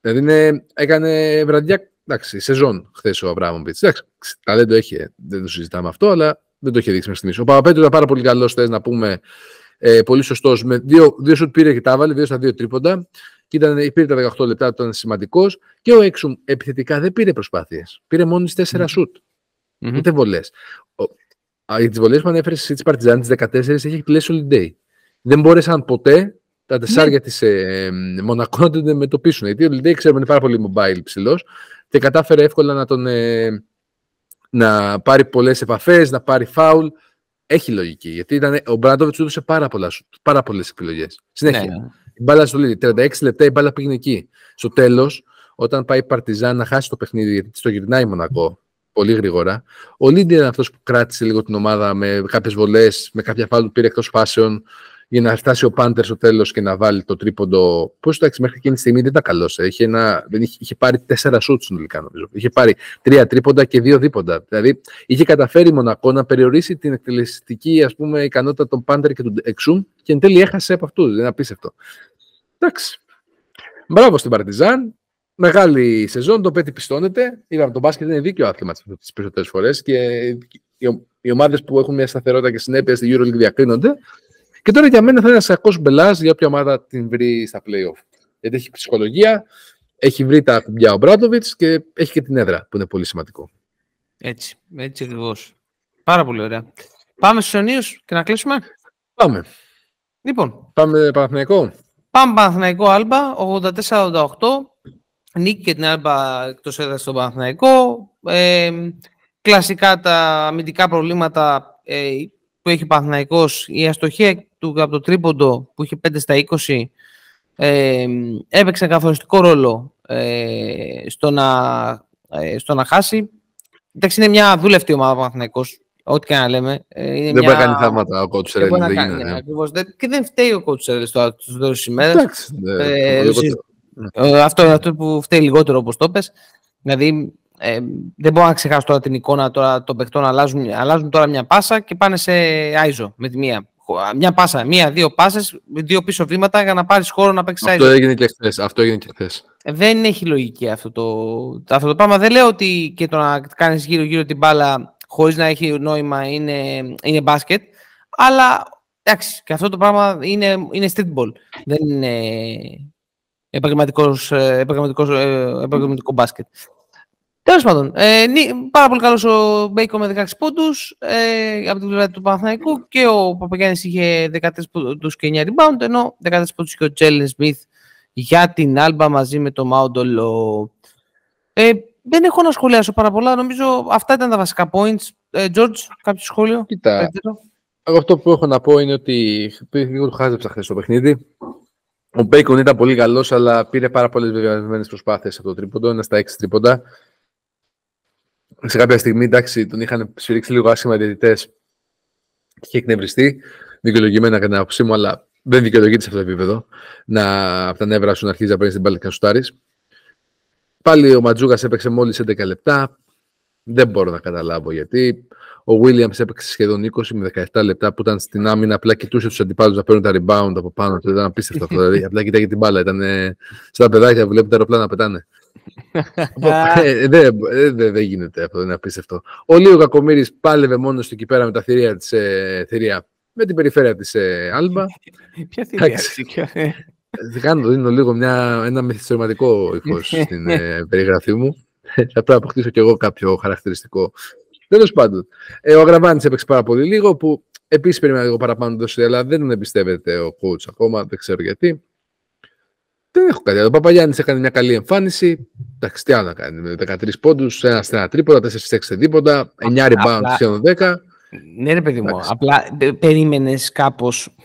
Δηλαδή είναι, έκανε βραδιά, εντάξει, σεζόν χθες ο Αβράμοβιτς. Εντάξει, ταλέντο έχει, δεν το συζητάμε αυτό, αλλά δεν το είχε δείξει μέχρι στιγμής. Ο Παπαπέτρου ήταν πάρα πολύ καλός, θες να πούμε. Ε, πολύ σωστός. Με δύο, δύο σουτ πήρε και τα βάλε, δύο στα δύο τρίποντα. Και ήταν, πήρε τα 18 λεπτά, ήταν σημαντικός. Και ο Έξουμ επιθετικά δεν πήρε προσπάθειες. Πήρε μόνο τις 4 σουτ. Mm-hmm. Ούτε βολές. Για τις βολές που ανέφερε εσύ της Παρτιζάν, τις 14 έχει εκτελέσει ο Day. Δεν μπόρεσαν ποτέ τα τεσσάρια ναι. της ε, Μονακό να την αντιμετωπίσουν. Γιατί ο Λιντέι ξέρουμε είναι πάρα πολύ mobile ψηλός και κατάφερε εύκολα να τον, ε, να πάρει πολλές επαφές, να πάρει φάουλ. Έχει λογική. Γιατί ήταν, ο Μπράντοβιτ του έδωσε πάρα, πάρα πολλές επιλογές. Συνέχεια. Ναι. Η μπάλα στο Λίδι. 36 λεπτά η μπάλα πήγαινε εκεί. Στο τέλος, όταν πάει η Παρτιζάν να χάσει το παιχνίδι, γιατί στο γυρνάει Μονακό πολύ γρήγορα, ο Λίντι είναι αυτός που κράτησε λίγο την ομάδα με κάποιες βολές, με κάποια φάουλ που πήρε εκτός φάσεων για να φτάσει ο Πάντερ στο τέλος και να βάλει το τρίποντο. Πώς εντάξει, μέχρι εκείνη τη στιγμή δεν ήταν καλό. Ε. Είχε, είχε, είχε πάρει τέσσερα σουτς συνολικά, νομίζω. Είχε πάρει τρία τρίποντα και δύο δίποντα. Δηλαδή είχε καταφέρει Μονακό να περιορίσει την εκτελεστική ας πούμε, ικανότητα των Πάντερ και του Εξούμ και εν τέλει έχασε από αυτούς. Δεν είναι απίστευτο. Εντάξει. Μπράβο στην Παρτιζάν. Μεγάλη σεζόν, το πέτει πιστώνεται. Είδαμε το μπάσκετ είναι δίκαιο άθλημα τις περισσότερες φορές και οι ομάδες που έχουν μια σταθερότητα και συνέπεια στη EuroLeague διακρίνονται. Και τώρα για μένα θα είναι ένα κακό μπελάς για όποια ομάδα την βρει στα playoff. Γιατί έχει ψυχολογία, έχει βρει τα κουμπιά ο Μπράντοβιτς και έχει και την έδρα που είναι πολύ σημαντικό. Έτσι, έτσι ακριβώς. Πάρα πολύ ωραία. Πάμε στους Ιωνίους και να κλείσουμε. Πάμε. Λοιπόν. Πάμε Παναθηναϊκό. Πάμε Παναθηναϊκό Άλμπα, 84-88. Νίκη και την Άλμπα εκτός έδρας στον Παναθηναϊκό. Ε, κλασικά τα αμυντικά προβλήματα ε, που έχει ο Παναθηναϊκός, η αστοχία του από το τρίποντο που είχε 5 στα 20 ε, έπαιξε καθοριστικό ρόλο ε, στο, να, ε, στο να χάσει. Εντάξει, είναι μια δούλευτη ομάδα ο Παναθηναϊκός, ό,τι και να λέμε. Ε, είναι δεν μια... μπορεί να κάνει θαύματα ο coach Δεν, δεν κάνει, ναι. Και δεν φταίει ο coach Σερέλ στο τέλο της ημέρας. αυτό, αυτό που φταίει λιγότερο, όπως το πες. Δηλαδή, ε, δεν μπορώ να ξεχάσω τώρα την εικόνα τώρα των παιχτών αλλάζουν, αλλάζουν τώρα μια πάσα και πάνε σε Άιζο με τη μία. Μια πάσα, μία-δύο πάσες, δύο πίσω βήματα για να πάρεις χώρο να παίξεις Αυτό έγινε και χθες. Αυτό έγινε και χθες. Ε, δεν έχει λογική αυτό το, αυτό το πράγμα. Δεν λέω ότι και το να κάνεις γύρω-γύρω την μπάλα χωρίς να έχει νόημα είναι, είναι μπάσκετ. Αλλά εντάξει, και αυτό το πράγμα είναι, είναι street ball. Δεν είναι επαγγελματικός ε, μπάσκετ. Τέλος πάντων, ε, πάρα πολύ καλός ο Μπέικο με 16 πόντους ε, από την πλευρά του Παναθηναϊκού και ο Παπαγιάννης είχε 14 πόντους και 9 rebound, ενώ 14 πόντους και ο Τζέλεν Σμιθ για την Άλμπα μαζί με το Μάουντολο. Ε, δεν έχω να σχολιάσω πάρα πολλά. Νομίζω αυτά ήταν τα βασικά points. Ε, George, κάποιο σχόλιο; Κοίτα, εγώ αυτό που έχω να πω είναι ότι λίγο του χάζεψα χθες το παιχνίδι. Ο Μπέικον ήταν πολύ καλός, αλλά πήρε πάρα πολλές βεβαιωμένε προσπάθειες από το τρίποντο, ένα στα έξι τρίποντα. Σε κάποια στιγμή, εντάξει, τον είχαν σφυρίξει λίγο άσχημα διαιτητές και είχε εκνευριστεί. Δικαιολογημένα κατά την άποψή μου, αλλά δεν δικαιολογείται σε αυτό το επίπεδο να από τα νεύρα σου να αρχίζει να παίρνεις την μπάλα και να σουτάρεις. Πάλι ο Ματζούκα έπαιξε μόλις 11 λεπτά. Δεν μπορώ να καταλάβω γιατί. Ο Williams έπαιξε σχεδόν 20 με 17 λεπτά που ήταν στην άμυνα. Απλά κοιτούσε τους αντιπάλους να παίρνουν τα rebound από πάνω του. Ήταν απίστευτο αυτό. Δηλαδή, απλά κοιτάει την μπάλα. Ήταν στα παιδάκια που βλέπει τα αεροπλάνα να πετάνε. Ε, δεν δε, δε γίνεται αυτό. Είναι απίστευτο. Ο Λίγο Κακομήρης πάλευε μόνος του εκεί πέρα με τα θηρία της ε, θηρία με την περιφέρεια της ε, Άλμπα. Ποια θηρία κάνω, δίνω λίγο μια, ένα μυθιστορηματικό ύφος στην ε, περιγραφή μου. Θα πρέπει να αποκτήσω κι εγώ κάποιο χαρακτηριστικό. Τέλος πάντων, ε, ο Αγραβάνη έπαιξε πάρα πολύ λίγο, που επίσης περίμενα λίγο παραπάνω το αλλά δεν τον εμπιστεύεται ο coach ακόμα, δεν ξέρω γιατί. Δεν έχω κάτι. Ο Παπαγιάννης έκανε μια καλή εμφάνιση. Εντάξει, τι άλλο να κάνει. Με 13 πόντους, ένα στενά τρίποτα, 4-6 τίποτα, 9 rebound σχεδόν 10. Ναι, ρε παιδί μου. Απλά περίμενες κάπως.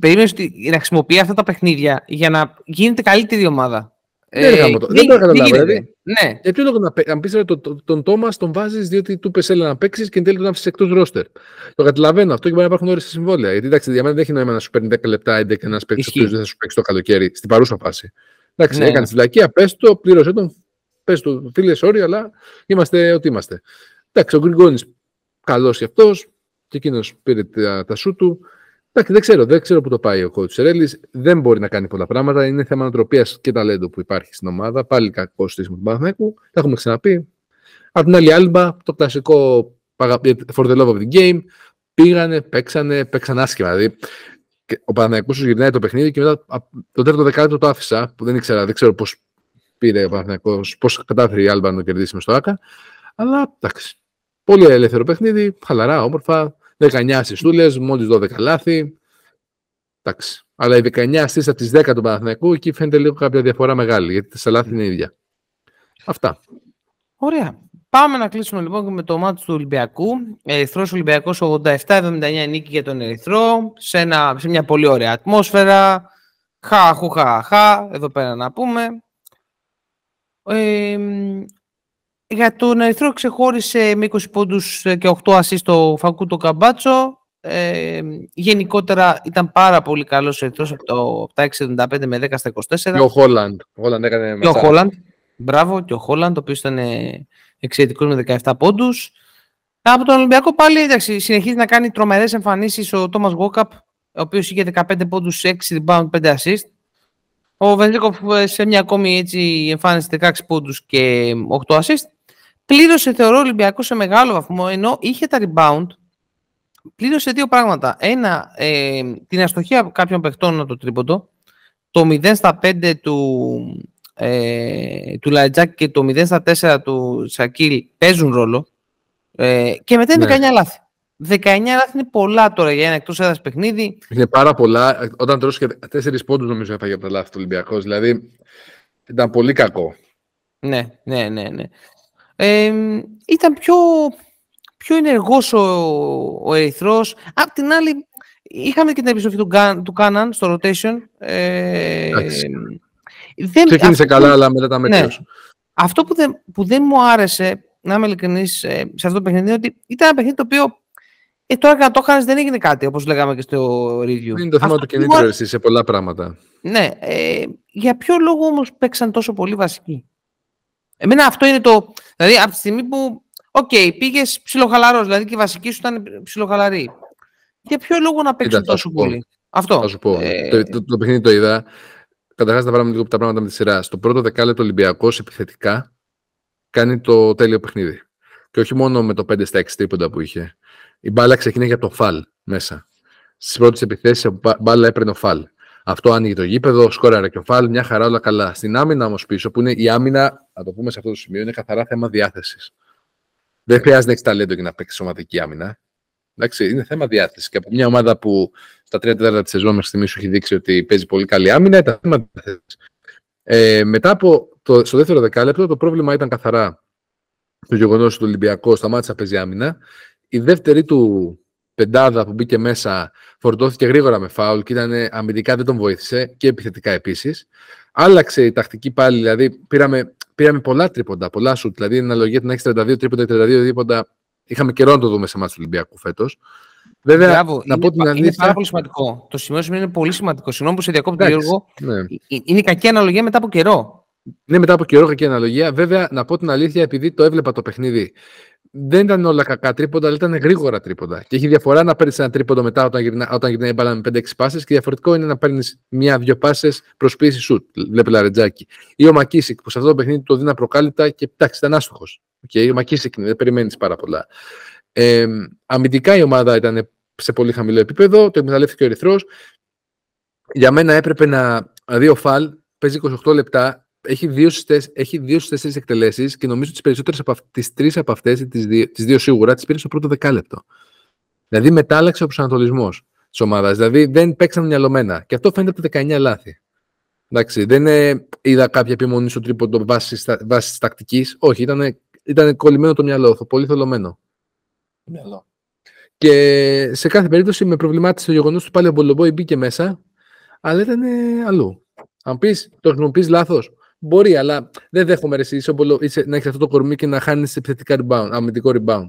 Περίμενες να χρησιμοποιεί αυτά τα παιχνίδια για να γίνεται καλύτερη ομάδα. Ε, δεν, ε, δεν, το καταλάβω. Δηλαδή, ναι. Για ποιο λόγο να, να πεις ότι τον, τον Τόμας τον βάζεις διότι του πε να παίξεις και εν τέλει τον άφησες εκτός ρόστερ. Το καταλαβαίνω αυτό και μπορεί να υπάρχουν ώρες σε συμβόλαια. Γιατί εντάξει, για μένα δεν έχει νόημα να σου παίρνει 10 λεπτά 11 και να παίξει ο δεν θα σου παίξει το καλοκαίρι στην παρούσα φάση. Εντάξει, ναι. έκανε φυλακία, πες το, πλήρωσε τον, πες το, φίλες, sorry, αλλά είμαστε ό,τι είμαστε. Εντάξει, ο Γκριγκόνης καλός κι αυτός και εκείνος πήρε τα, τα σου του. Εντάξει, δεν ξέρω, δεν ξέρω που το πάει ο coach Σερέλη. Δεν μπορεί να κάνει πολλά πράγματα. Είναι θέμα νοοτροπία και ταλέντου που υπάρχει στην ομάδα. Πάλι κακό στήσιμο του Παναθηναϊκού. Τα έχουμε ξαναπεί. Απ' την άλλη, Άλμπα, το κλασικό for the love of the game. Πήγανε, παίξανε, παίξαν άσχημα. Δηλαδή, ο Παναθηναϊκός σου γυρνάει το παιχνίδι και μετά το τέταρτο δεκάλεπτο το άφησα, που δεν ήξερα, δεν ξέρω πώς πήρε ο Παναθηναϊκός, πώς κατάφερε η Άλμπα να το κερδίσει με στο ΑΚΑ. Αλλά εντάξει. Πολύ ελεύθερο παιχνίδι, χαλαρά, όμορφα. 19 ασιστούλε, μόλις 12 λάθη. Εντάξει. Αλλά οι 19 ασίστ από τις 10 του Παναθηναϊκού, εκεί φαίνεται λίγο κάποια διαφορά μεγάλη, γιατί τα λάθη είναι ίδια. Αυτά. Ωραία. Πάμε να κλείσουμε λοιπόν με το μάτι του Ολυμπιακού. Ερυθρός Ολυμπιακός 87-79 νίκη για τον Ερυθρό. Σε, ένα, σε μια πολύ ωραία ατμόσφαιρα. Χα, χου, χα, χα. Εδώ πέρα να πούμε. Ε, για τον Ερυθρό ξεχώρισε με 20 πόντους και 8 ασίστ το Φακούτο Καμπάτσο. Ε, γενικότερα ήταν πάρα πολύ καλός ο Ερυθρός από, το, τα 6,75 με 10 στα 24. Και ο Χόλαντ. Ο έκανε και ο Χόλαντ. Μπράβο, και ο Χόλαντ, ο οποίος ήταν εξαιρετικός με 17 πόντους. Από τον Ολυμπιακό πάλι εντάξει, συνεχίζει να κάνει τρομερές εμφανίσεις ο Τόμας Γόκαπ, ο οποίος είχε 15 πόντους, 6 rebound, 5 assist. Ο Βενζίκοφ σε μια ακόμη έτσι εμφάνιση 16 πόντους και 8 assist πλήρωσε θεωρώ Ολυμπιακό σε μεγάλο βαθμό, ενώ είχε τα rebound, πλήρωσε δύο πράγματα. Ένα, ε, την αστοχία κάποιων παιχτών το τρίποντο, το 0 στα 5 του, ε, του Λαρεντζάκη και το 0 στα 4 του Σακίλ παίζουν ρόλο ε, και μετά είναι 19 ναι. λάθη. 19 λάθη είναι πολλά τώρα για ένα εκτός έδρας παιχνίδι. Είναι πάρα πολλά. Όταν τρως 24 πόντους, νομίζω έφαγε από τα λάθη του Ολυμπιακός. Δηλαδή ήταν πολύ κακό. Ναι, ναι, ναι. ναι ήταν πιο, πιο ενεργός ο, ο Ερυθρός. Απ' την άλλη, είχαμε και την επιστροφή του, του Κάναν στο rotation. Ε, δεν, Ξεκίνησε καλά, αλλά μετά τα ναι. Αυτό που δεν, που δεν μου άρεσε, να είμαι ειλικρινής, ε, σε αυτό το παιχνίδι, είναι ότι ήταν ένα παιχνίδι το οποίο ε, τώρα να το έκανε δεν έγινε κάτι, όπως λέγαμε και στο review. Είναι το θέμα του κινήτρου σε πολλά πράγματα. Ναι. Ε, για ποιο λόγο όμως παίξαν τόσο πολύ βασικοί; Εμένα αυτό είναι το. Δηλαδή, από τη στιγμή που. OK, okay, πήγες ψιλοχαλαρός, δηλαδή και η βασική σου ήταν ψιλοχαλαρή. Για ποιο λόγο να παίξει τόσο πολύ; Αυτό. Θα σου πω. Ε... Το, το, το, παιχνίδι το είδα. Καταρχάς, να βάλουμε λίγο τα πράγματα με τη σειρά. Στο πρώτο δεκάλεπτο Ολυμπιακός επιθετικά κάνει το τέλειο παιχνίδι. Και όχι μόνο με το 5 στα 6 τρίποντα που είχε. Η μπάλα ξεκινάει για το Φαλ μέσα. Στις πρώτες επιθέσεις, η μπάλα έπαιρνε ο Φαλ. Αυτό άνοιγε το γήπεδο, σκόραρε και ο Φαλ, μια χαρά όλα καλά. Στην άμυνα όμως πίσω, που είναι η άμυνα, να το πούμε σε αυτό το σημείο, είναι καθαρά θέμα διάθεσης. Δεν χρειάζεται να έχεις ταλέντο για να παίξεις σωματική άμυνα. Εντάξει, είναι θέμα διάθεσης. Και από μια ομάδα που στα τρία τέταρτα της σεζόν μέχρι στιγμής σου έχει δείξει ότι παίζει πολύ καλή άμυνα, ήταν θέμα διάθεσης. Ε, μετά από το, στο δεύτερο δεκάλεπτο, το πρόβλημα ήταν καθαρά το γεγονός ότι ο Ολυμπιακός σταμάτησε να παίζει άμυνα η δεύτερη του πεντάδα που μπήκε μέσα φορτώθηκε γρήγορα με φάουλ και ήταν αμυντικά δεν τον βοήθησε και επιθετικά επίσης. Άλλαξε η τακτική πάλι, δηλαδή πήραμε, πήραμε πολλά τρίποντα, πολλά σου. Δηλαδή, η αναλογία την έχεις 32 τρίποντα και 32 τρίποντα. Είχαμε καιρό να το δούμε σε μάτς του Ολυμπιακού φέτος. Βέβαια, Μπράβο, να είναι, πω την αλήθεια... είναι πάρα πολύ σημαντικό. Το σημείο είναι πολύ σημαντικό. Συγγνώμη που σε διακόπτω, Γιώργο. Ναι. Είναι κακή αναλογία μετά από καιρό. Είναι μετά από καιρό κακή αναλογία. Βέβαια, να πω την αλήθεια, επειδή το έβλεπα το παιχνίδι δεν ήταν όλα κακά τρίποντα, αλλά ήταν γρήγορα τρίποντα. Και έχει διαφορά να παίρνεις ένα τρίποντο μετά όταν, γυρνά, όταν γυρνάει η μπάλα με 5-6 πάσες και διαφορετικό είναι να παίρνεις μία-δύο πάσες πίεση σουτ. Βλέπεις Λαρετζάκι. Ή ο Μακίσικ που σε αυτό το παιχνίδι το δίνα προκάλυπτα και εντάξει, ήταν άστοχος. Okay, ο Μακίσικ είναι, δεν περιμένεις πάρα πολλά. Ε, αμυντικά η ομάδα ήταν σε πολύ χαμηλό επίπεδο, το εκμεταλλεύτηκε ο Ερυθρός. Για μένα έπρεπε να. Δηλαδή ο Φαλ παίζει 28 λεπτά, έχει δύο στις, έχει δύο στις τέσσερις εκτελέσεις και νομίζω τις περισσότερες από τις τρεις από αυτές, τις δύο, τις δύο σίγουρα, τις πήρε στο πρώτο δεκάλεπτο. Δηλαδή μετάλλαξε ο προσανατολισμός της ομάδας. Δηλαδή δεν παίξαν μυαλωμένα. Και αυτό φαίνεται από τα 19 λάθη. Εντάξει, δεν ε, είδα κάποια επιμονή στο τρίποντο βάσει, βάσει τη τακτικής. Όχι, ήταν, ήταν κολλημένο το μυαλό, πολύ θολωμένο. Μυαλό. Και σε κάθε περίπτωση με προβλημάτισε το γεγονός ότι πάλι ο Μπολομπόη μπήκε μέσα, αλλά ήταν αλλού. Αν πεις, το χρησιμοποιείς λάθος. Μπορεί, αλλά δεν δέχομαι εσύ, είσαι, να έχεις αυτό το κορμί και να χάνεις επιθετικά rebound, αμυντικό rebound.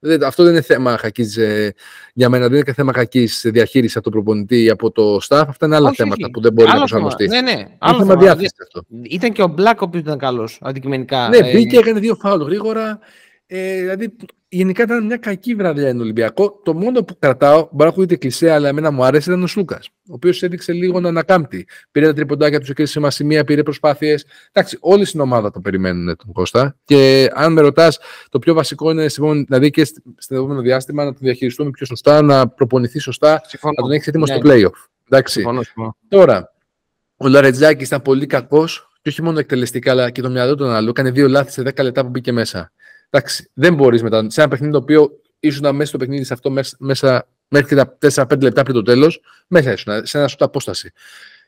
Δεν, αυτό δεν είναι θέμα χακής, ε, για μένα, δεν είναι θέμα κακή διαχείριση από τον προπονητή ή από το staff. Αυτά είναι άλλα όχι, θέματα όχι. που δεν μπορεί άλλο να προσαρμοστεί. Ναι, ναι. Άλλο θέμα διάθεσης αυτό. Ήταν και ο Black ο οποίος ήταν καλός αντικειμενικά. Ναι, ε, μπήκε, έκανε δύο φάουλ γρήγορα. Ε, δηλαδή, γενικά ήταν μια κακή βραδιά για τον Ολυμπιακό. Το μόνο που κρατάω, μπορεί να ακούγεται κλεισέ, αλλά εμένα μου άρεσε ήταν ο Σλούκας. Ο οποίος έδειξε λίγο να ανακάμπτει. Πήρε τα τριποντάκια του, σε μα σημεία, πήρε προσπάθειες. Εντάξει, όλη στην ομάδα το περιμένουν τον Κώστα. Και αν με ρωτάς, το πιο βασικό είναι δηλαδή και στο επόμενο διάστημα να το διαχειριστούμε πιο σωστά, να προπονηθεί σωστά, Συμφωνώ. να τον έχεις έτοιμος ναι. στο playoff. Εντάξει. Συμφωνώ, συμφωνώ. Τώρα, ο Λαρετζάκης ήταν πολύ κακός και όχι μόνο εκτελεστικά, αλλά και το μυαλό του αλλού. Έκανε δύο λάθη σε 10 λεπτά που μπήκε μέσα. Εντάξει, δεν μπορείς μετά. Σε ένα παιχνίδι το οποίο ήσουν μέσα στο παιχνίδι σε αυτό μέσα, μέχρι τα 4-5 λεπτά πριν το τέλος, μέσα ήσουν, σε ένα σουτ απόσταση.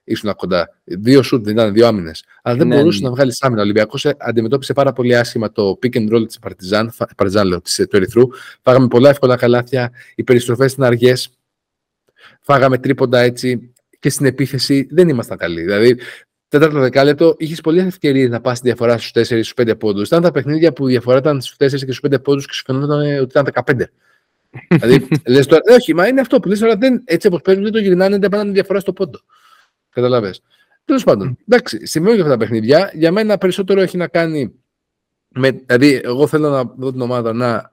Ήσουν κοντά. Δύο σουτ δεν ήταν, δύο άμυνες. Αλλά δεν ναι, μπορούσες ναι. να βγάλεις άμυνα. Ο Ολυμπιακός αντιμετώπισε πάρα πολύ άσχημα το pick and roll της Παρτιζάν, Παρτιζάν λέω, της, του Ερυθρού. Φάγαμε πολλά εύκολα καλάθια. Οι περιστροφές στην αργές. Φάγαμε τρίποντα έτσι και στην επίθεση δεν ήμασταν καλοί. Δηλαδή, τέταρτο δεκάλεπτο είχες πολλές ευκαιρίες να πας τη διαφορά στους 4 στους 5 πόντους. Ήταν τα παιχνίδια που η διαφορά ήταν στους 4 και στους 5 πόντους και σου φαινόταν ότι ήταν 15. δηλαδή, λες τώρα, ε, όχι, μα είναι αυτό που λες τώρα, δεν, έτσι όπως παίζουν, δεν το γυρνάνε, δεν πάνε διαφορά στο πόντο. Καταλαβέ. Τέλος πάντων, εντάξει, συμβαίνουν και αυτά τα παιχνίδια. Για μένα περισσότερο έχει να κάνει με. Δηλαδή, εγώ θέλω να δω την ομάδα να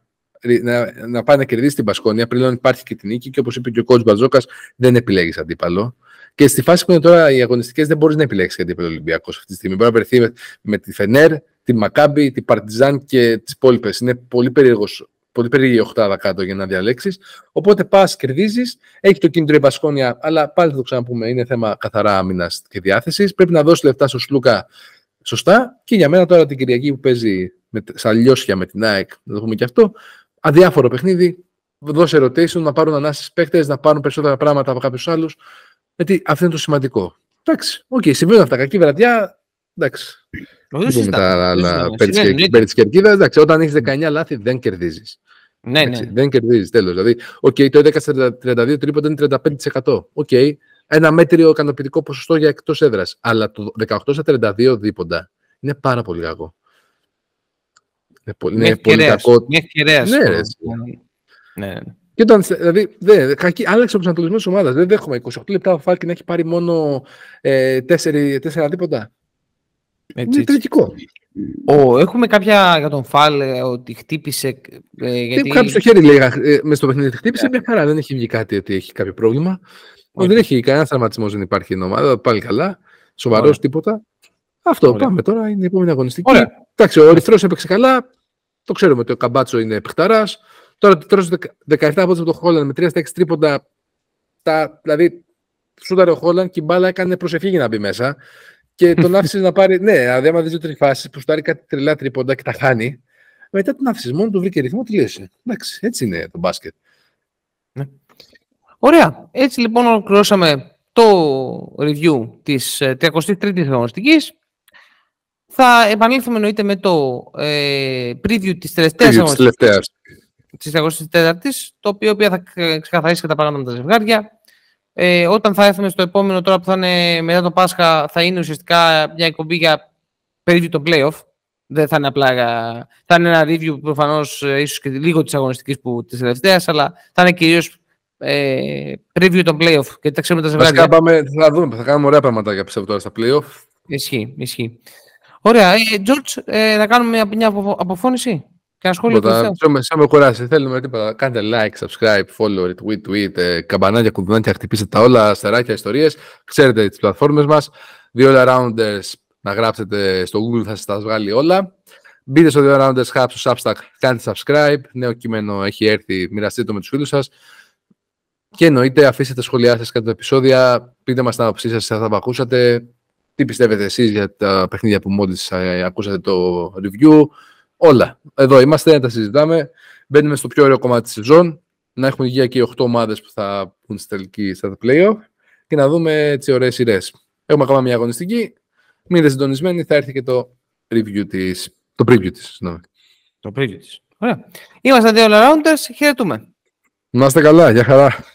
να, να πάει να κερδίσει την Πασκόνια. Πριν υπάρχει και την νίκη και όπως είπε και ο κότσο Μπατζόκας, δεν επιλέγεις αντίπαλο. Και στη φάση που είναι τώρα οι αγωνιστικές δεν μπορείς να επιλέξεις γιατί είπε ο Ολυμπιακός αυτή τη στιγμή. Μπορεί να βρεθεί με, με, τη Φενέρ, τη Μακάμπη, τη Παρτιζάν και τις υπόλοιπες. Είναι πολύ περίεργος. Πολύ περίεργη οχτάδα κάτω για να διαλέξεις. Οπότε πας, κερδίζεις, έχει το κίνητρο η Μπασκόνια, αλλά πάλι θα το ξαναπούμε, είναι θέμα καθαρά άμυνας και διάθεσης. Πρέπει να δώσεις λεπτά στο Σλούκα σωστά. Και για μένα τώρα την Κυριακή που παίζει με, στα Λιόσια με την ΑΕΚ, να το πούμε και αυτό, αδιάφορο παιχνίδι. Δώσε rotation, να πάρουν ανάσα οι παίχτες, να πάρουν περισσότερα πράγματα από κάποιους άλλους. Γιατί αυτό είναι το σημαντικό. Εντάξει, OK, okay, συμβαίνουν αυτά. Κακή βραδιά. Εντάξει. Δεν πούμε τα άλλα περί τη κερκίδα. Εντάξει, όταν έχεις 19 λάθη δεν κερδίζεις. Ναι, ναι. Δεν κερδίζεις τέλος. Δηλαδή, okay, το 11 32 τρίποντα είναι 35%. OK. Okay. Ένα μέτριο ικανοποιητικό ποσοστό για εκτός έδρας. Αλλά το 18 στα 32 δίποντα είναι πάρα πολύ κακό. Είναι πολύ, είναι πολύ κακό. Είναι ναι, ναι. Ναι. Και όταν, δηλαδή, δε, κακή, άλλαξε ο προσανατολισμός της ομάδας. Δεν δέχομαι 28 λεπτά ο Φαλ και να έχει πάρει μόνο ε, 4, 4 δίποντα. Έτσι, Είναι τραγικό. Ο, έχουμε κάποια για τον Φάλ ε, ότι χτύπησε. Ε, γιατί... Κάποιος στο χέρι λέει ε, με στο παιχνίδι. Χτύπησε yeah. μια χαρά. Δεν έχει βγει κάτι ότι έχει κάποιο πρόβλημα. Okay. Δεν έχει κανένα τραυματισμός, δεν υπάρχει στην ομάδα. Πάλι καλά. Σοβαρός τίποτα. Αυτό Ωραία. πάμε τώρα. Είναι η επόμενη αγωνιστική. Εντάξει, ο Ερυθρός έπαιξε καλά. Το ξέρουμε ότι ο Καμπάτσο είναι παιχταράς. Τώρα τρώσει 17 από το Χόλαν με 3 στα 6 τρίποντα. Τα, δηλαδή, σούταρε ο Χόλαν και η μπάλα έκανε προσευχή για να μπει μέσα. Και τον άφησε να πάρει. Ναι, δηλαδή, άμα δεις δύο φάσεις που στάρει κάτι τρελά τρίποντα και τα χάνει, μετά τον άφησες μόνο του βρήκε ρυθμό, τελείωσε. Εντάξει, έτσι είναι το μπάσκετ. Ναι. Ωραία. Έτσι λοιπόν ολοκληρώσαμε το review της 33ης ε, αγωνιστικής. Θα επανέλθουμε εννοείται με το ε, preview της τελευταίας αγωνιστικής της 24η, το οποίο θα ξεκαθαρίσει και τα πράγματα με τα ζευγάρια. Ε, όταν θα έρθουμε στο επόμενο τώρα που θα είναι μετά το Πάσχα, θα είναι ουσιαστικά μια εκπομπή για preview το playoff. Δεν θα είναι απλά. Θα είναι ένα review προφανώς ίσως και λίγο της αγωνιστικής που της τελευταίας, αλλά θα είναι κυρίως ε, preview των playoff και τα ξέρουμε τα ζευγάρια. Βασικά πάμε, θα δούμε, θα κάνουμε ωραία πράγματα για πιστεύω τώρα στα playoff. Ισχύει, ισχύει. Ωραία. Ε, George, ε, να κάνουμε μια αποφώνηση και ένα σχόλιο. Σαν με κουράσει. Θέλουμε τίποτα. Κάντε like, subscribe, follow, retweet, tweet, ε, καμπανάκια, κουδουνάκια, χτυπήστε τα όλα, αστεράκια, ιστορίες. Ξέρετε τις πλατφόρμες μας. Δύο rounders να γράψετε στο Google, θα σας τα βγάλει όλα. Μπείτε στο δύο rounders hub στο Substack, κάντε subscribe. Νέο κείμενο έχει έρθει, μοιραστείτε το με τους φίλους σας. Και εννοείται, αφήστε τα σχόλιά σας κατά τα επεισόδια. Πείτε μας την άποψή σας, θα τα ακούσατε. Τι πιστεύετε εσείς για τα παιχνίδια που μόλις ε, ακούσατε το review. Όλα. Εδώ είμαστε, να τα συζητάμε. Μπαίνουμε στο πιο ωραίο κομμάτι της σεζόν. Να έχουμε υγεία και οι 8 ομάδες που θα πούν στη τελική στα playoff και να δούμε έτσι ωραίες σειρές. Έχουμε ακόμα μια αγωνιστική. Μείνετε συντονισμένοι, θα έρθει και το review της, το preview της. Το preview της. Ωραία. Είμαστε δύο all-rounders. Χαιρετούμε. Να είστε καλά. Γεια χαρά.